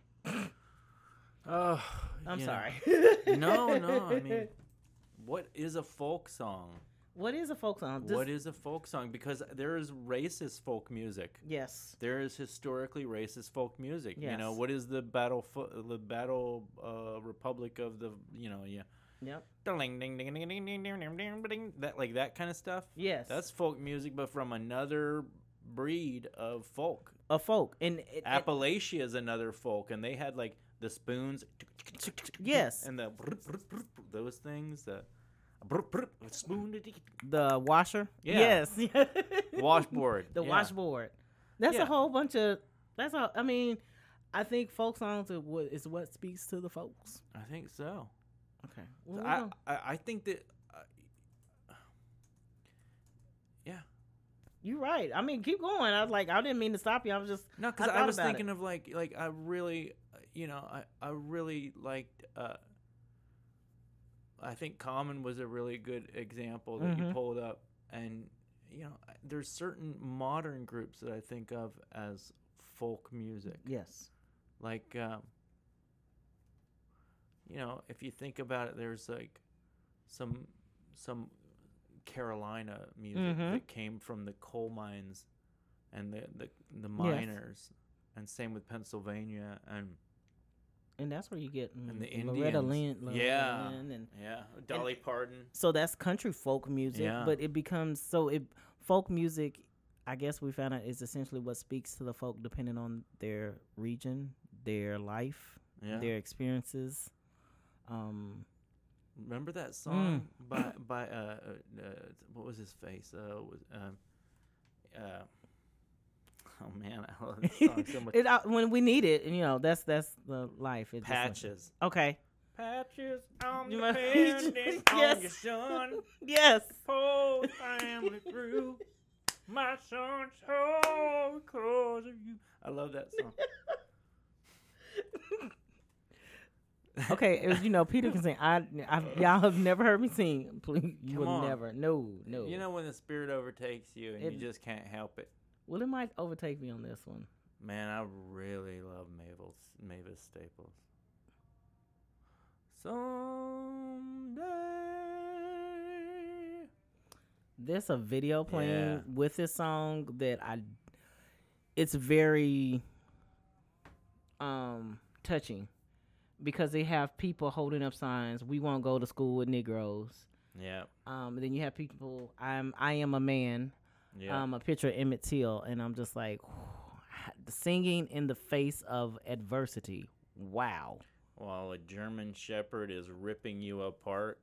Oh. I'm sorry. no, no. I mean, what is a folk song? What is a folk song? Does... What is a folk song? Because there is racist folk music. Yes. There is historically racist folk music. Yes. You know what is the battle fo- the battle uh, republic of the you know yeah. Yep. That like that kind of stuff. Yes. That's folk music, but from another breed of folk. A folk and it, Appalachia it, is another folk, and they had like the spoons. Yes. And the those things that the washer. Yeah. Yes. Washboard. the yeah. washboard. That's Yeah. a whole bunch of. That's all. I mean, I think folk songs are what is what speaks to the folks. I think so. Okay. Well, I, I I think that. Uh, yeah. you're right. I mean, keep going. I was like, I didn't mean to stop you. I was just. No, because I I, was thinking it. of like like I really, you know, I I really liked. uh I think Common was a really good example that you Mhm. pulled up, and you know, there's certain modern groups that I think of as folk music, Yes. like. Um, you know, if you think about it, there's like some some Carolina music Mhm. that came from the coal mines and the the, the miners, and same with Pennsylvania and And that's where you get and mm, the Loretta Lynn. Loretta yeah, Lynn and yeah, Dolly Parton. so that's country folk music Yeah. but it becomes so it folk music i guess we found out is essentially what speaks to the folk depending on their region their life Yeah, their experiences um remember that song Mm. by by uh, uh, uh what was his face? Uh, was um, uh. Oh man, I love this song so much. it uh, when we need it you know that's that's the life it just- Patches. okay Patches on You the bandage on Yes. your son. yes the family through. My son's so because of you. I love that song. okay it was, you know peter can sing I, I y'all have never heard me sing please you Come will on. never no no You know when the spirit overtakes you and It- you just can't help it. Well it might overtake me on this one Man, I really love Mavis Mavis Staples. Someday. there's a video playing Yeah. with this song that I it's very um touching because they have people holding up signs we won't go to school with negroes Yeah, um then you have people I'm I am a man yeah. um a picture of Emmett Till and I'm just like singing in the face of adversity wow While a German Shepherd is ripping you apart.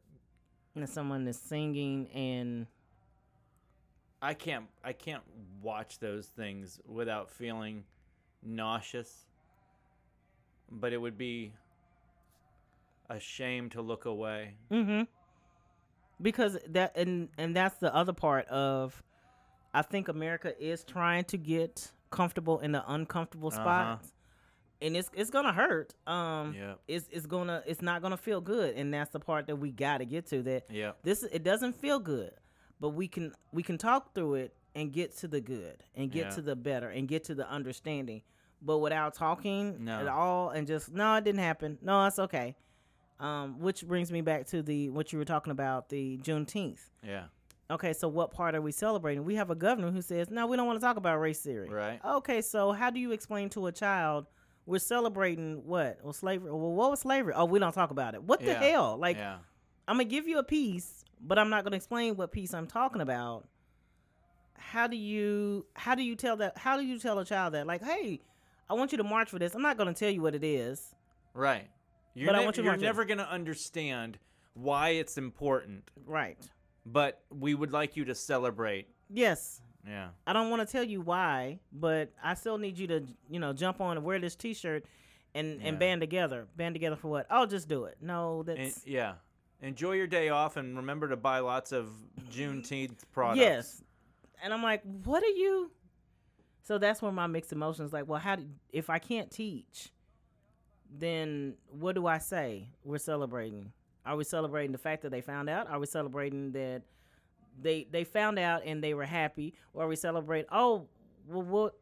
and someone is singing and I can't I can't watch those things without feeling nauseous. But it would be a shame to look away. mm-hmm because that and and that's the other part of I think America is trying to get comfortable in the uncomfortable Uh-huh. spots. And it's it's gonna hurt. Um Yeah. it's it's gonna it's not gonna feel good. And that's the part that we gotta get to that Yeah. this it doesn't feel good. But we can we can talk through it and get to the good and get Yeah. to the better and get to the understanding. But without talking No. at all and just no, it didn't happen. No, it's okay. Um, which brings me back to the what you were talking about, the Juneteenth. Yeah. Okay, so what part are we celebrating? We have a governor who says, "No, we don't want to talk about race theory." Right. Okay, so how do you explain to a child we're celebrating what? Well, slavery. Well, what was slavery? Oh, we don't talk about it. What the hell? Like, yeah. I'm gonna give you a piece, but I'm not gonna explain what piece I'm talking about. How do you how do you tell that? How do you tell a child that? Like, hey, I want you to march for this. I'm not gonna tell you what it is. Right. You're, But I want you to you're never going to understand why it's important, Right. But we would like you to celebrate. Yes. Yeah. I don't want to tell you why, but I still need you to, you know, jump on and wear this T-shirt, and Yeah. and band together. Band together for what? I'll just do it. No, And, that's yeah. Enjoy your day off and remember to buy lots of Juneteenth products. yes. And I'm like, what are you? So that's where my mixed emotions. Like, well, how do if I can't teach, then what do I say? We're celebrating. Are we celebrating the fact that they found out? Are we celebrating that they they found out and they were happy? Or are we celebrate? Oh, well, what?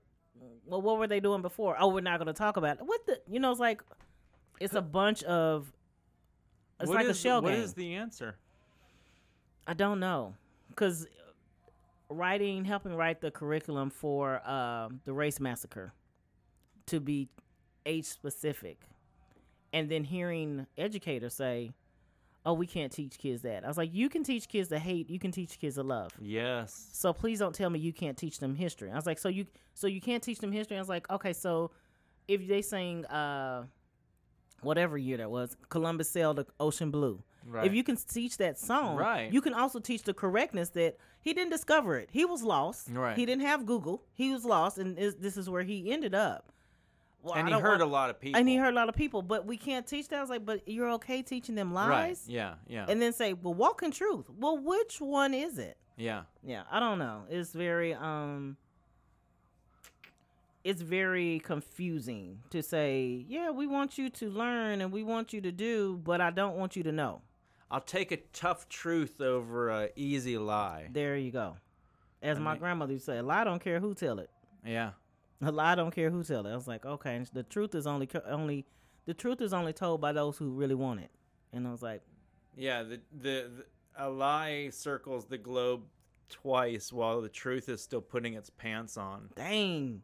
Well, what were they doing before? Oh, we're not going to talk about it. What the? You know, it's like it's a bunch of. It's What like is- a shell What game. is the answer? I don't know, because writing, helping write the curriculum for um, the race massacre to be age specific, and then hearing educators say, "Oh, we can't teach kids that." I was like, "You can teach kids to hate. You can teach kids to love. Yes. So please don't tell me you can't teach them history." I was like, "So you so you can't teach them history?" I was like, "Okay, so if they sing uh, whatever year that was, Columbus sailed the ocean blue." Right. If you can teach that song, Right. you can also teach the correctness that he didn't discover it. He was lost. Right. He didn't have Google. He was lost, and is, this is where he ended up. Well, and I he hurt want- a lot of people. And he hurt a lot of people, but we can't teach that. I was like, but you're okay teaching them lies, Right. Yeah. Yeah. and then say, well, walk in truth. Well, which one is it? yeah. Yeah, I don't know. It's very um it's very confusing to say, yeah, we want you to learn and we want you to do, but I don't want you to know. I'll take a tough truth over a easy lie. There you go. As I my mean- grandmother used to say, a lie don't care who tell it. Yeah. A lie don't care who tell it. I was like, okay, the truth is only only the truth is only told by those who really want it. And I was like, Yeah. The, the the a lie circles the globe twice while the truth is still putting its pants on. dang.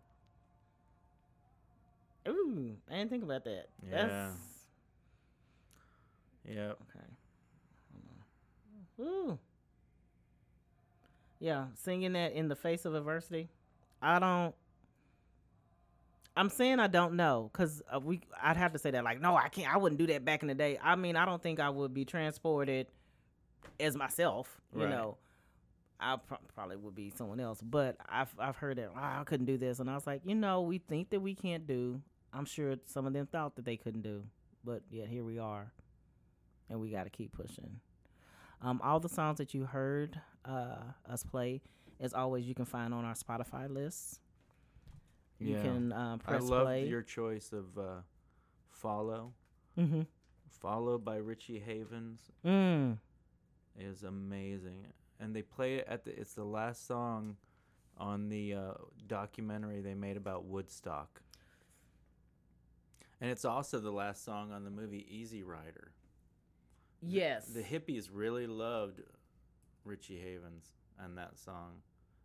Ooh, I didn't think about that. Yeah. That's Yep. Okay. Ooh. Yeah, singing that in the face of adversity. I don't. I'm saying I don't know because uh, we. I'd have to say that like, no, I can't. I wouldn't do that back in the day. I mean, I don't think I would be transported as myself. You Right. know, I pro- probably would be someone else. But I've I've heard that "Ah, I couldn't do this, and I was like, you know, we think that we can't do. I'm sure some of them thought that they couldn't do, but yet here we are and we got to keep pushing. Um, all the songs that you heard uh, us play, as always, you can find on our Spotify list. You Yeah. can uh, I love play. your choice of uh, follow. mm-hmm. Follow by Richie Havens mm. is amazing, and they play it at the. It's the last song on the uh, documentary they made about Woodstock, and it's also the last song on the movie Easy Rider. Yes. The hippies really loved Richie Havens and that song,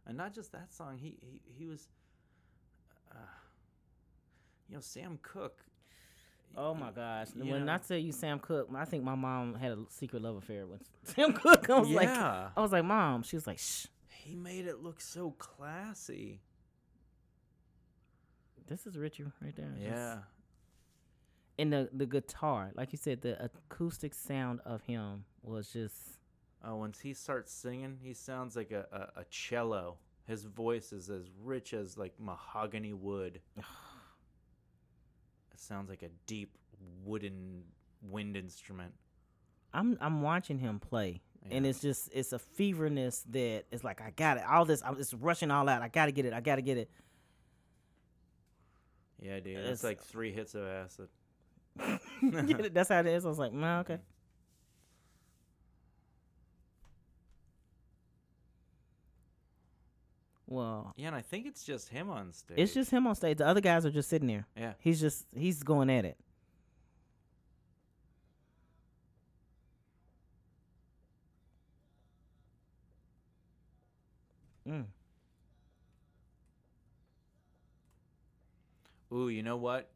and not just that song. He he he was, uh, you know, Sam Cooke. oh my gosh! you when know. I tell you Sam Cooke, I think my mom had a secret love affair with Sam Cooke. I was like, I was like, Mom. She was like, Shh. he made it look so classy. This is Richie right there. That's- Yeah, And the the guitar, like you said, the acoustic sound of him was just. Oh, once he starts singing, he sounds like a, a, a cello. His voice is as rich as like mahogany wood. it sounds like a deep wooden wind instrument. I'm I'm watching him play and it's just it's a feverness that it's like I got it. All this, I'm just rushing all out. I got to get it. I got to get it. Yeah, dude. It's- It's like three hits of acid. It? That's how it is. I was like, man, okay. Well, Yeah, and I think it's just him on stage. it's just him on stage. The other guys are just sitting there. yeah. He's just he's going at it. Mm. Ooh, you know what?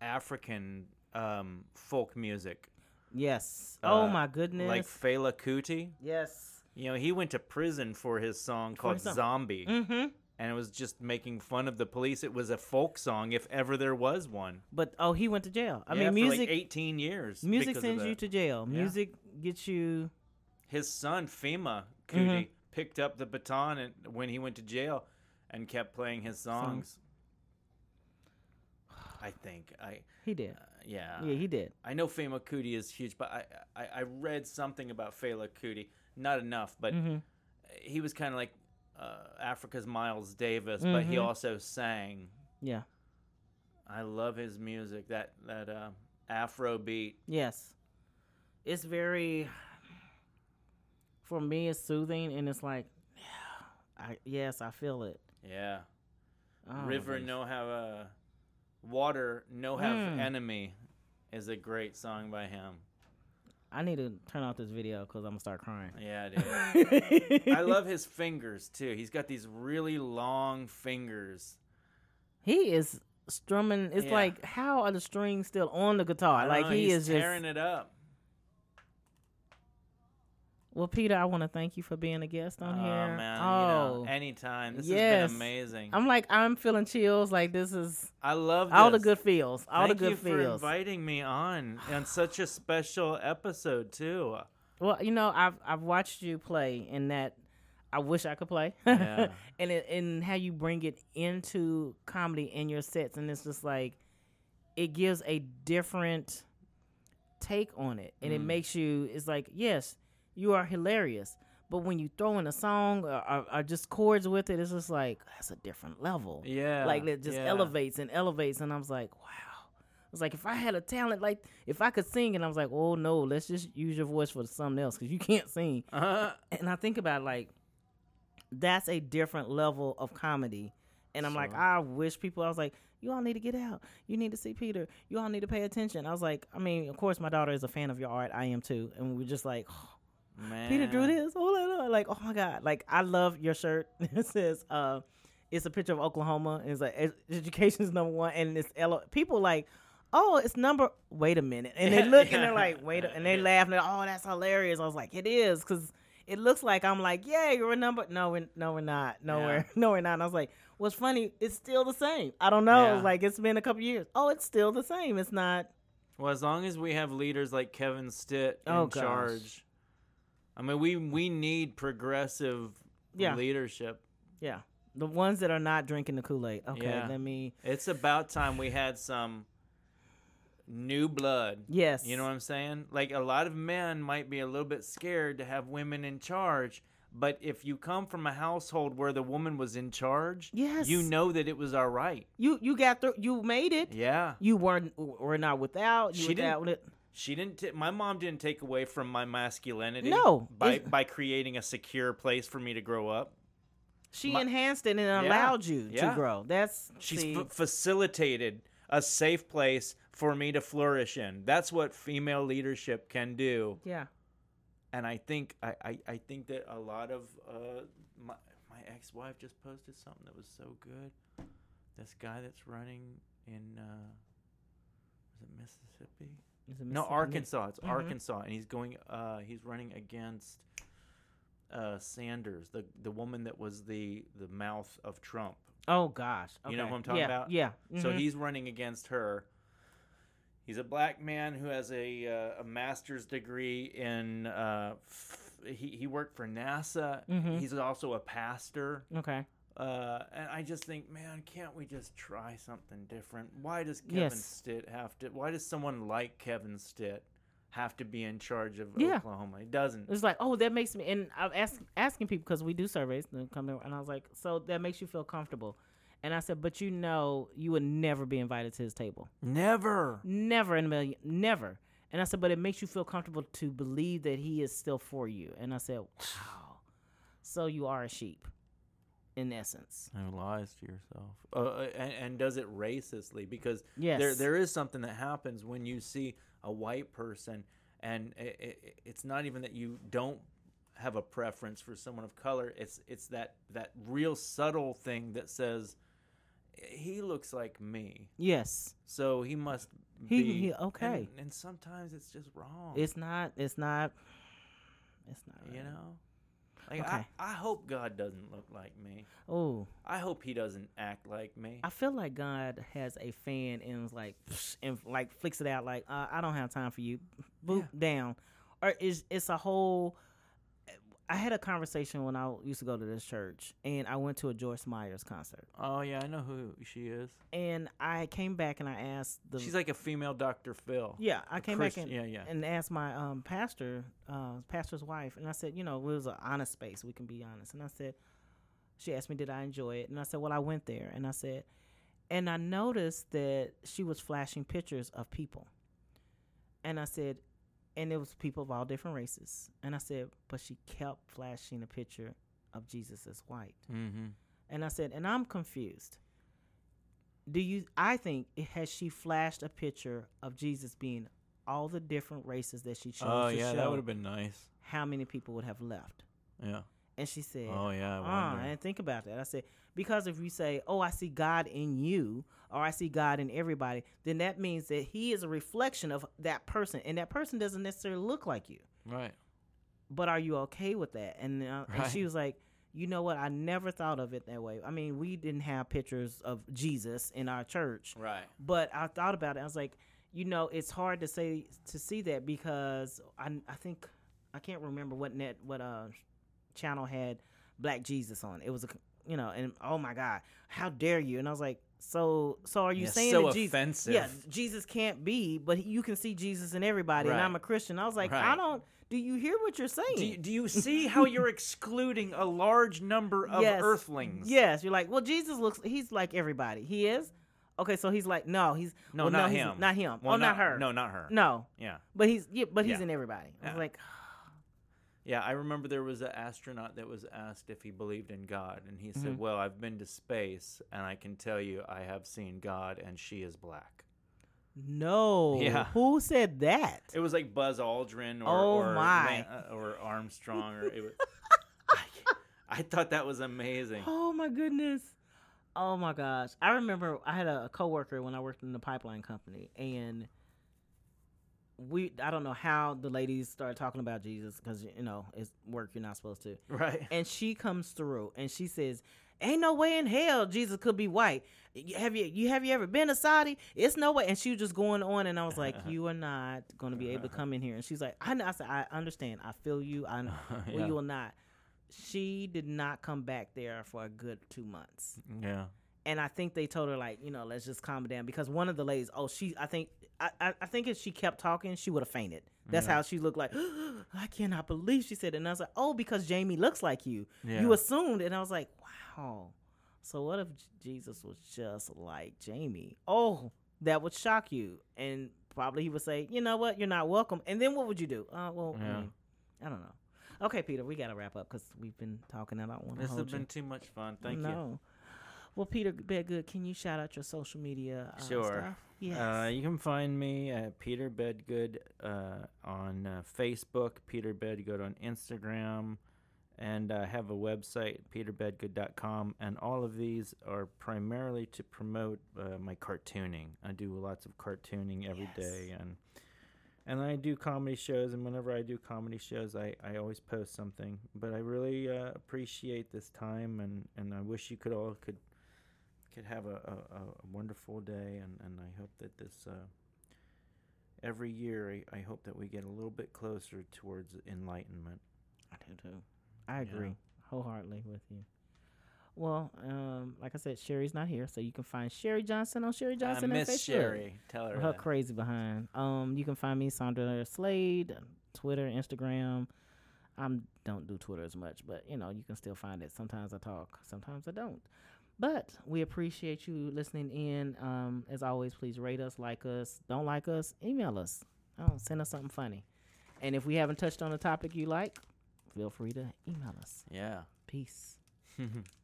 African um, folk music, Yes. oh Uh, my goodness. like Fela Kuti. yes. You know, he went to prison for his song For called his song. "Zombie," Mm-hmm. and it was just making fun of the police. It was a folk song, if ever there was one. But oh, he went to jail. I Yeah, mean, music. like 18 years. music sends you to jail. Yeah. Music gets you. His son Femi Kuti Mhm. picked up the baton and when he went to jail, and kept playing his songs. I think I He did. uh, yeah yeah, he did. I know Femi Kuti is huge, but I, I I read something about Fela Kuti, not enough, but hmm he was kind of like uh, Africa's Miles Davis, but he Mhm. also sang. Yeah. I love his music. That that uh, Afro beat. Yes. It's very for me it's soothing and it's like yeah, I yes, I feel it. Yeah. Oh, River no have a water no have Mm. enemy is a great song by him. I need to turn off this video cuz I'm to start crying. Yeah, dude. I love his fingers too. He's got these really long fingers. He is strumming. It's Yeah. like how are the strings still on the guitar? Like know, he he's is just tearing it up. Well, Peter, I want to thank you for being a guest on oh here. man, oh, you know, anytime. This Yes. has been amazing. I'm like I'm feeling chills. Like this is I love all the good feels. All Thank the good feels. Thank you for inviting me on on such a special episode too. Well, you know, I've I've watched you play, and that I wish I could play. Yeah. and it, and how you bring it into comedy in your sets, and it's just like it gives a different take on it, and it Mm. makes you. It's like yes, you are hilarious, but when you throw in a song or, or, or just chords with it, it's just like that's a different level. Yeah, like it just yeah. elevates and elevates, and I was like, wow. I was like, if I had a talent like, if I could sing, and I was like, oh no, let's just use your voice for something else because you can't sing. Uh, And I think about like, that's a different level of comedy. And I'm like, I wish people. I was like, you all need to get out. You need to see Peter. You all need to pay attention. I was like, I mean, of course, my daughter is a fan of your art. I am too. And we're just like, man. Peter drew this. Oh, like, oh my god, like I love your shirt. it says, uh, it's a picture of Oklahoma. It's like ed- education's number one, and it's elo- people like, oh, it's number. Wait a minute, and they look and they're like, wait, a- and they laugh and they're, oh, that's hilarious. I was like, it is because it looks like I'm like, yeah, you're a number. No, we're no, we're not. No, Yeah. we're no, we're not. And I was like, what's funny? It's still the same. I don't know. Yeah. Like it's been a couple years. Oh, it's still the same. It's not. Well, as long as we have leaders like Kevin Stitt in Oh, charge, I mean, we we need progressive Yeah. leadership. Yeah, the ones that are not drinking the Kool Aid. Okay, Yeah. let me. It's about time we had some new blood. Yes. You know what I'm saying? Like a lot of men might be a little bit scared to have women in charge, but if you come from a household where the woman was in charge, Yes. you know that it was all right. You you got through. You made it. Yeah. You weren't were not without. You She without didn't- it. She didn't. T- my mom didn't take away from my masculinity. No, by it's- by creating a secure place for me to grow up. She My- enhanced it and Yeah, allowed you yeah. to grow. That's She's f- facilitated a safe place for me to flourish in. That's what female leadership can do. yeah. And I think I, I, I think that a lot of uh, my my ex wife just posted something that was so good. This guy that's running in uh, was it Mississippi? No, Arkansas. It's Mhm. Arkansas, and he's going. Uh, he's running against uh, Sanders, the the woman that was the the mouth of Trump. Oh gosh. You know okay. who I'm talking yeah. about? Yeah. So mhm. he's running against her. He's a black man who has a uh, a master's degree in. Uh, f- he he worked for NASA. Mhm. He's also a pastor. okay. Uh, and I just think, man, can't we just try something different? Why does Kevin Yes. Stitt have to? Why does someone like Kevin Stitt have to be in charge of Yeah. Oklahoma. It doesn't. It's like, oh, that makes me. And I'm ask, asking people because we do surveys and come there, and I was like, so that makes you feel comfortable. And I said, but you know, you would never be invited to his table, Never. never in a million, never. And I said, but it makes you feel comfortable to believe that he is still for you. And I said, wow, so you are a sheep, in essence. And lies to yourself. Uh, uh, and, and does it racistly because Yes. there there is something that happens when you see a white person, and i i it's not even that you don't have a preference for someone of color. It's it's that that real subtle thing that says he looks like me, Yes, so he must He- be he- okay. And, and sometimes it's just wrong. it's not. It's not. It's not. you know. Like Okay. I, I hope God doesn't look like me. Oh, I hope he doesn't act like me. I feel like God has a fan and is like, and like flicks it out like, uh, I don't have time for you. Boop down, or is it's a whole. I had a conversation when I used to go to this church, and I went to a Joyce Myers concert, Oh yeah, I know who she is. and I came back and I asked the. She's like a female Dr. Phil. yeah, I came Christ- back and, yeah, yeah. and asked my um, pastor, uh, pastor's wife, and I said, you know, it was an honest space. We can be honest. And I said, she asked me, did I enjoy it? And I said, well, I went there. And I said, and I noticed that she was flashing pictures of people. And I said, and it was people of all different races. And I said, but she kept flashing a picture of Jesus as white. Mm-hmm. And I said, and I'm confused. Do you? I think it- has she flashed a picture of Jesus being all the different races that she chose Oh yeah, that would have been nice. How many people would have left? Yeah. And she said, Oh yeah. I Ah, I didn't think about that. I said, because if you say, oh, I see God in you, or I see God in everybody, then that means that He is a reflection of that person, and that person doesn't necessarily look like you. right. But are you okay with that? And, uh, and she was like, you know what? I never thought of it that way. I mean, we didn't have pictures of Jesus in our church, Right. but I thought about it. I was like, you know, it's hard to say to see that because I I think I can't remember what net what uh channel had Black Jesus on. It was a you know, and oh my God, how dare you? And I was like, so so are you Yeah, saying so that Jesus? offensive. Yeah, Jesus can't be, but you can see Jesus in everybody, and I'm a Christian. I was like, I don't. Do you hear what you're saying? Do you, do you see how you're excluding a large number of Yes. Earthlings? Yes, you're like, well, Jesus looks. He's like everybody. He is. Okay, so he's like, no, he's No, well, not he's him. not him. Well, oh, not, her. No, not her. no, Yeah. but he's yeah, but he's Yeah. in everybody. I was Yeah. like, Yeah, I remember there was an astronaut that was asked if he believed in God, and he Mm-hmm. said, "Well, I've been to space, and I can tell you, I have seen God, and she is black." no. Yeah. Who said that? It was like Buzz Aldrin or Oh, or, my. Uh, or Armstrong, or it was. I, I thought that was amazing. Oh my goodness. Oh my gosh. I remember I had a coworker when I worked in the pipeline company and we I don't know how the ladies started talking about Jesus cuz you know, it's work you're not supposed to. Right. And she comes through and she says, "Ain't no way in hell Jesus could be white. Have you you have you ever been a Saudi? It's no way." And she was just going on and I was like, "You are not going to be able to come in here." And she's like, "I, know." I said, "I understand. I feel you. I know. Well, you will not." She did not come back there for a good 2 months. Yeah. And I think they told her like, you know, let's just calm it down because one of the ladies, oh, she, I think, I, I, I think if she kept talking, she would have fainted. That's how she looked like. I cannot believe she said it. And I was like, oh, because Jamie looks like you. You assumed, and I was like, wow. So what if Jesus was just like Jamie? Oh, that would shock you, and probably he would say, you know what, you're not welcome. And then what would you do? Uh, well, I, Yeah. mean, I don't know. Okay, Peter, we got to wrap up because we've been talking. I don't want to This has hold you. been too much fun. Thank you. Well, Peter Bedgood, can you shout out your social media? Uh, Sure. Stuff? Yes. Uh, you can find me at Peter Bedgood uh, on uh, Facebook, Peter Bedgood on Instagram, and I have a website, peterbedgood.com. And all of these are primarily to promote uh, my cartooning. I do lots of cartooning every day, Yes. and and I do comedy shows. And whenever I do comedy shows, I, I always post something. But I really uh, appreciate this time, and, and I wish you could all could could have a, a, a wonderful day and, and I hope that this uh, every year I, I hope that we get a little bit closer towards enlightenment. I do too. I agree wholeheartedly with you. Well, um, like I said, Sherry's not here, so you can find Sherry Johnson on Sherry Johnson. at miss Facebook. Sherry. Tell her. Her that. crazy behind. Um, you can find me Sondra Slade, Twitter, Instagram. I don't do Twitter as much, but you know you can still find it. Sometimes I talk, sometimes I don't. But we appreciate you listening in. Um, as always, please rate us, like us. Don't like us, email us. Oh, send us something funny. And if we haven't touched on a topic you like, feel free to email us. Yeah. Peace.